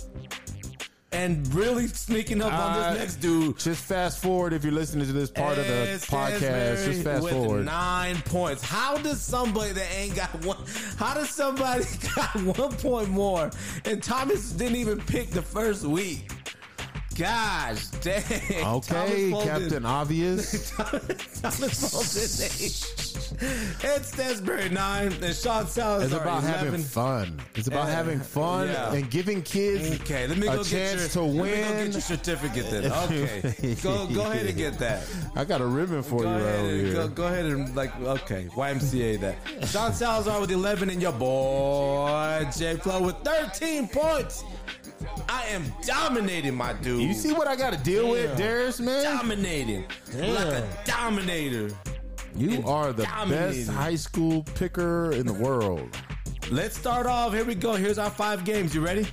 [SPEAKER 2] And really sneaking up on
[SPEAKER 1] Uh,
[SPEAKER 2] this next dude.
[SPEAKER 1] Just fast forward if you're listening to this part of the podcast. Just fast
[SPEAKER 2] with
[SPEAKER 1] forward.
[SPEAKER 2] Nine points. How does somebody that ain't got one? How does somebody got one point more? And Thomas didn't even pick the first week. Gosh, dang.
[SPEAKER 1] Okay,
[SPEAKER 2] Thomas
[SPEAKER 1] Captain Obvious.
[SPEAKER 2] Thomas Ed Stansbury nine and Sean Salazar
[SPEAKER 1] It's about
[SPEAKER 2] 11.
[SPEAKER 1] having fun. It's about having fun
[SPEAKER 2] Yeah.
[SPEAKER 1] and giving kids
[SPEAKER 2] Okay, let me
[SPEAKER 1] a
[SPEAKER 2] get
[SPEAKER 1] chance
[SPEAKER 2] your,
[SPEAKER 1] to
[SPEAKER 2] Let me go
[SPEAKER 1] win.
[SPEAKER 2] get your certificate then. Okay, go go ahead and get that.
[SPEAKER 1] I got a ribbon for
[SPEAKER 2] Go
[SPEAKER 1] you right
[SPEAKER 2] ahead,
[SPEAKER 1] over
[SPEAKER 2] and,
[SPEAKER 1] here.
[SPEAKER 2] go, go ahead and like okay, YMCA that. Sean Salazar with 11 and your boy J Flow with 13 points. I am dominating my dude.
[SPEAKER 1] You see what I got to deal with, Darris, man?
[SPEAKER 2] dominating like a dominator.
[SPEAKER 1] You are the best high school picker in the world.
[SPEAKER 2] Let's start off. Here we go. Here's our five games. You ready?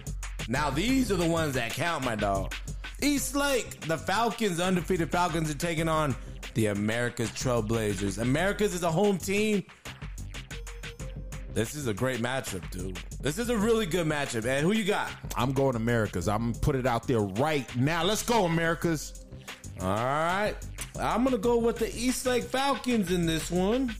[SPEAKER 2] Now these are the ones that count, my dog. East Lake, the Falcons, undefeated Falcons, are taking on the America's Trailblazers. America's is a home team. This is a great matchup, dude. This is a really good matchup. And who you got?
[SPEAKER 1] I'm going Americas. I'm gonna put it out there right now. Let's go, Americas.
[SPEAKER 2] All right. I'm going to go with the East Lake Falcons in this one.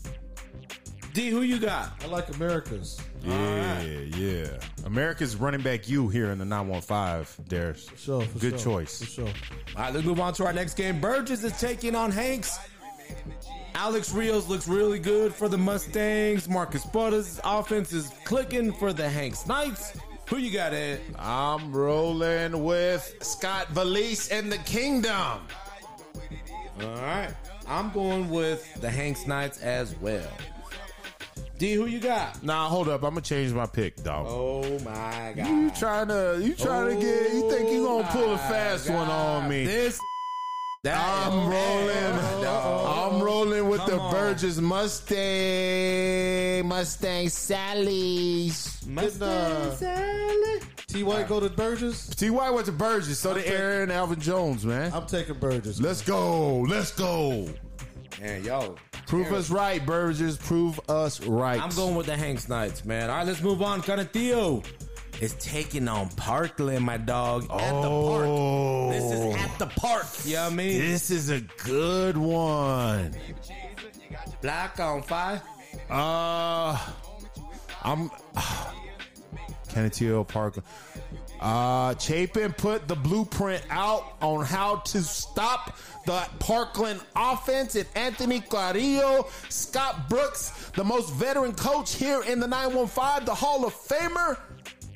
[SPEAKER 2] D, who you got?
[SPEAKER 5] I like Americas.
[SPEAKER 1] Yeah, yeah. America's running back you here in the 915, Darris.
[SPEAKER 5] For sure. For
[SPEAKER 1] Good
[SPEAKER 5] sure,
[SPEAKER 1] choice.
[SPEAKER 5] For sure.
[SPEAKER 2] All right, let's move on to our next game. Burgess is taking on Hanks. Alex Rios looks really good for the Mustangs. Marcus Butters' offense is clicking for the Hanks Knights. Who you got, Ed?
[SPEAKER 1] I'm rolling with Scott Valise and the Kingdom.
[SPEAKER 2] All right. I'm going with the Hanks Knights as well. D, who you got?
[SPEAKER 1] Nah, hold up. I'm gonna change my pick, dog.
[SPEAKER 2] Oh my god.
[SPEAKER 1] You trying to you trying to get you think you gonna pull a fast one on me.
[SPEAKER 2] This. That
[SPEAKER 1] I'm rolling. I'm rolling with the. Burgess Mustang Mustang Sally's.
[SPEAKER 5] Didn't uh, T White go to Burgess?
[SPEAKER 1] T. Y went to Burgess, so did
[SPEAKER 5] Okay.
[SPEAKER 1] Aaron Alvin Jones, man.
[SPEAKER 5] I'm taking Burgess.
[SPEAKER 1] Let's go. Let's go.
[SPEAKER 2] Man, yo.
[SPEAKER 1] Prove us right, Burgess. Prove us right.
[SPEAKER 2] I'm going with the Hanks Knights, man. All right, let's move on. Theo is taking on Parkland, my dog, at the park.
[SPEAKER 1] Oh,
[SPEAKER 2] This is at the park. You know what I mean?
[SPEAKER 1] This is a good one.
[SPEAKER 2] Black on fire.
[SPEAKER 1] Uh, I'm Kenneth Parker. Uh, Chapin put the blueprint out on how to stop the Parkland offense. And Anthony Carrillo, Scott Brooks, the most veteran coach here in the 915, the Hall of Famer.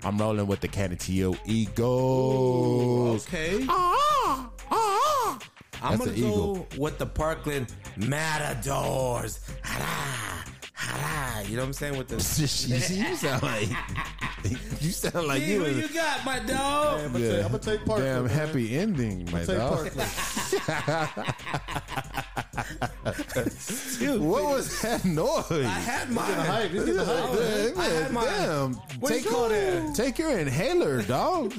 [SPEAKER 1] I'm rolling with the Canutillo Eagles.
[SPEAKER 2] Okay.
[SPEAKER 1] Ah, ah.
[SPEAKER 2] I'm
[SPEAKER 1] That's
[SPEAKER 2] gonna go with the Parkland Matadors. Hara, hara. You know what I'm saying? With the
[SPEAKER 1] you sound like you sound like
[SPEAKER 2] Hey,
[SPEAKER 1] you.
[SPEAKER 2] who
[SPEAKER 1] in-
[SPEAKER 2] you got, my dog?
[SPEAKER 5] I'm gonna take, I'm gonna take Parkland.
[SPEAKER 1] Damn
[SPEAKER 5] man.
[SPEAKER 1] happy ending, my
[SPEAKER 5] Take
[SPEAKER 1] dog.
[SPEAKER 5] Parkland.
[SPEAKER 1] What was that noise?
[SPEAKER 2] I had my
[SPEAKER 5] Getting hype. He's getting hype.
[SPEAKER 1] Damn,
[SPEAKER 2] I had my-
[SPEAKER 1] damn. Take,
[SPEAKER 2] you call that?
[SPEAKER 1] take your inhaler, dog.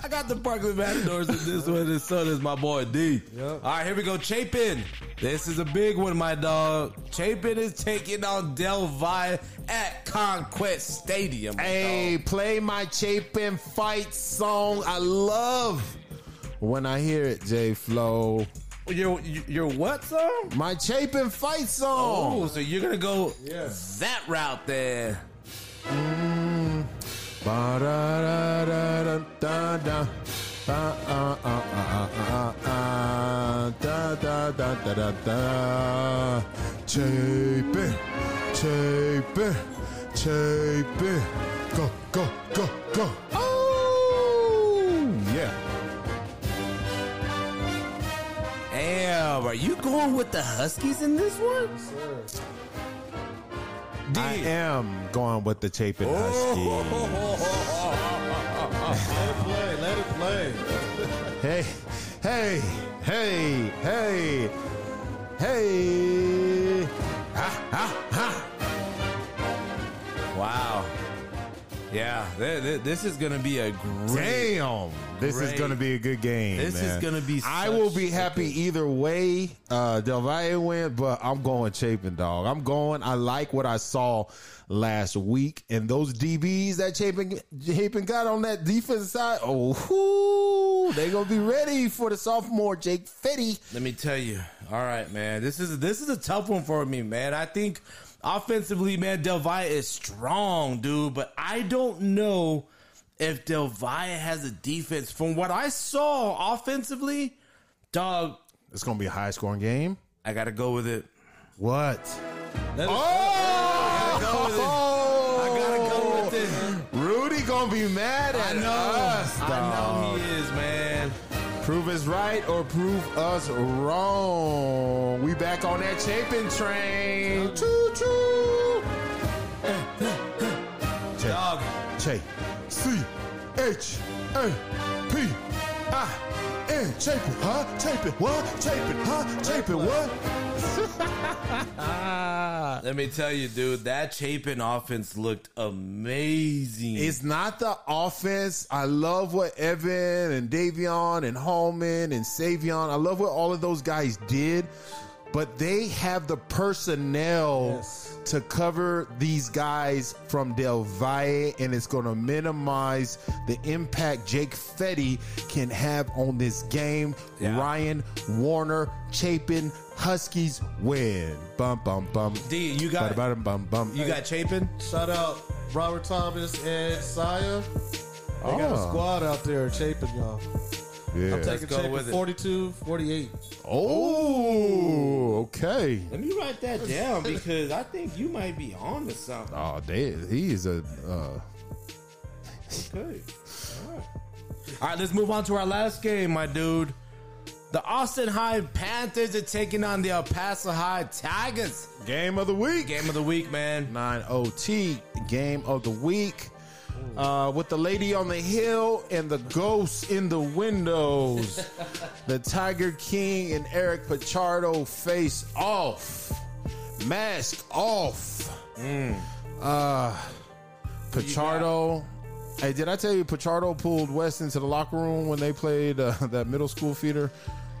[SPEAKER 2] I got the Parkland Matadors in this one, and so does my boy D.
[SPEAKER 5] Yep.
[SPEAKER 2] All right, here we go. Chapin. This is a big one, my dog. Chapin is taking on Del Valle at Conquest Stadium.
[SPEAKER 1] hey, play my Chapin fight song. I love when I hear it, J Flow.
[SPEAKER 2] Your, your what song?
[SPEAKER 1] My Chapin fight song.
[SPEAKER 2] Oh, so you're gonna go
[SPEAKER 5] Yeah.
[SPEAKER 2] that route there.
[SPEAKER 1] Chapin, Chapin, Chapin. Go, go, go, go. Oh, yeah.
[SPEAKER 2] Damn, are you going with the Huskies in this one? D.
[SPEAKER 1] I am going with the Chapin oh. Husky.
[SPEAKER 5] Let it play. Let it play.
[SPEAKER 1] Hey, hey, hey, hey, hey.
[SPEAKER 2] Yeah, th- th- this is gonna be a great.
[SPEAKER 1] Damn, this is going to be a good game.
[SPEAKER 2] This is gonna be
[SPEAKER 1] I will be happy either way. Uh, Del Valle win, but I'm going Chapin, dog. I'm going. I like what I saw last week, and those DBs that Chapin, Chapin got on that defensive side. Oh, whoo, they gonna be ready for the sophomore Jake Fetty.
[SPEAKER 2] Let me tell you. All right, man. This is this is a tough one for me, man. I think offensively, man, Del Valle is strong, dude. But I don't know if Del Valle has a defense. From what I saw offensively, dog,
[SPEAKER 1] It's gonna be a high scoring game.
[SPEAKER 2] I gotta go with it.
[SPEAKER 1] What? Oh,
[SPEAKER 2] I gotta go with it.
[SPEAKER 1] Rudy gonna be mad at us.
[SPEAKER 2] I
[SPEAKER 1] dog.
[SPEAKER 2] know he is.
[SPEAKER 1] Prove us right or prove us wrong. We back on that Chapin train. Choo choo.
[SPEAKER 2] Dog.
[SPEAKER 1] J, C, H, A, P, I, N. Chapin, huh? Chapin, what? Chapin, huh? Chapin, what?
[SPEAKER 2] Let me tell you, dude, that Chapin offense looked amazing.
[SPEAKER 1] It's not the offense. I love what Evan and Davion and Hallman and Savion, I love what all of those guys did, but they have the personnel
[SPEAKER 5] Yes.
[SPEAKER 1] to cover these guys from Del Valle, and it's going to minimize the impact Jake Fetty can have on this game.
[SPEAKER 2] Yeah.
[SPEAKER 1] Ryan Warner, Chapin, Huskies win. Bum, bum, bum.
[SPEAKER 2] D, you got
[SPEAKER 1] Bum, bum, bum.
[SPEAKER 2] you got Chapin?
[SPEAKER 5] Shout out Robert Thomas and Saya. They got a
[SPEAKER 1] Oh.
[SPEAKER 5] squad out there chaping y'all.
[SPEAKER 1] Yeah.
[SPEAKER 5] I'm taking
[SPEAKER 2] go
[SPEAKER 5] Chapin
[SPEAKER 2] with it.
[SPEAKER 5] 42, 48.
[SPEAKER 1] Oh, okay.
[SPEAKER 2] Let me write that down because I think you might be on to something.
[SPEAKER 1] Oh, they, he is a. Uh,
[SPEAKER 2] Okay. All right. All right, let's move on to our last game, my dude. The Austin High Panthers are taking on the El Paso High Tigers.
[SPEAKER 1] game of the week.
[SPEAKER 2] Game of the week, man.
[SPEAKER 1] 9 OT game of the week. Uh, with the lady on the hill and the ghost in the windows. the Tiger King and Eric Pachardo face off. Mask off. Uh, Pachardo. Hey, did I tell you Pachardo pulled West into the locker room when they played uh, that middle school feeder?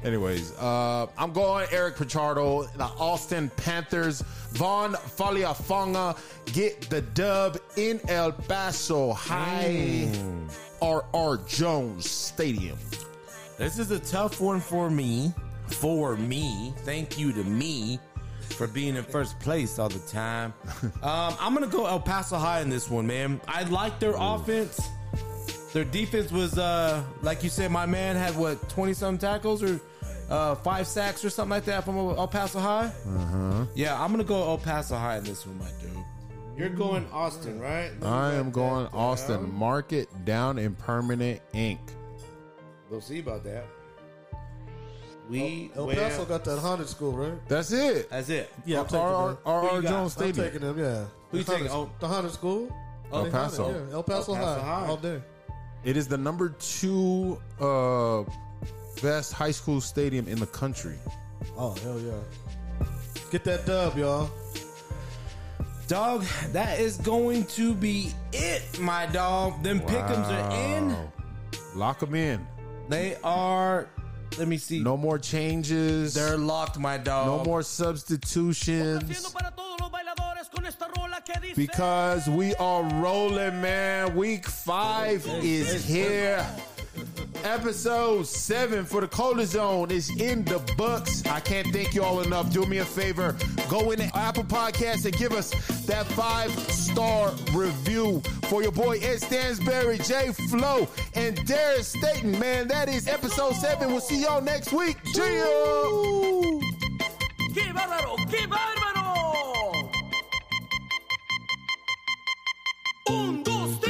[SPEAKER 1] Anyways, uh, I'm going Eric Pichardo, the Austin Panthers. Von Faliafonga get the dub in El Paso High R.R. Jones Stadium.
[SPEAKER 2] This is a tough one for me. For me. Thank you to me for being in first place all the time. um, I'm going to go El Paso High in this one, man. I like their offense. Their defense was, uh, like you said, my man had what, 20 some tackles or uh, five sacks or something like that from El Paso High? Uh-huh. Yeah, I'm going to go El Paso High in this one, my dude. You're going Austin, right? Let
[SPEAKER 1] I am
[SPEAKER 2] that
[SPEAKER 1] going
[SPEAKER 2] down.
[SPEAKER 1] Austin. Mark it down in permanent ink.
[SPEAKER 2] We'll see about that. We
[SPEAKER 5] El
[SPEAKER 2] went-
[SPEAKER 5] Paso got that haunted school, right?
[SPEAKER 1] That's it.
[SPEAKER 2] That's it.
[SPEAKER 5] Yeah, I'm taking
[SPEAKER 1] R.R.
[SPEAKER 5] them.
[SPEAKER 1] R.R.
[SPEAKER 2] Who you got?
[SPEAKER 1] Jones
[SPEAKER 5] I'm taking them, yeah.
[SPEAKER 2] Who you taking? Oh.
[SPEAKER 5] The haunted school?
[SPEAKER 1] El
[SPEAKER 5] They haunted,
[SPEAKER 1] Paso.
[SPEAKER 5] Yeah, El Paso,
[SPEAKER 2] El Paso
[SPEAKER 5] High,
[SPEAKER 2] High.
[SPEAKER 5] all day.
[SPEAKER 1] It is the number two uh, best high school stadium in the country.
[SPEAKER 5] Oh, hell yeah. Get that dub, y'all.
[SPEAKER 2] Dog, that is going to be it, my dog. Them pickums are in.
[SPEAKER 1] Lock them in.
[SPEAKER 2] They are. Let me see.
[SPEAKER 1] No more changes.
[SPEAKER 2] They're locked, my dog.
[SPEAKER 1] no more substitutions.
[SPEAKER 4] Haciendo para todos los bailadores con esta rola que dice
[SPEAKER 1] Because we are rolling, man. Week five is here. Episode seven for the Cola Zone is in the books. I can't thank you all enough. Do me a favor. Go in the Apple Podcasts and give us that five star review for your boy Ed Stansbury, Jay Flo, and Darris Staton. Man, that is episode seven. We'll see y'all next week. Cheers. Un, dos, tres.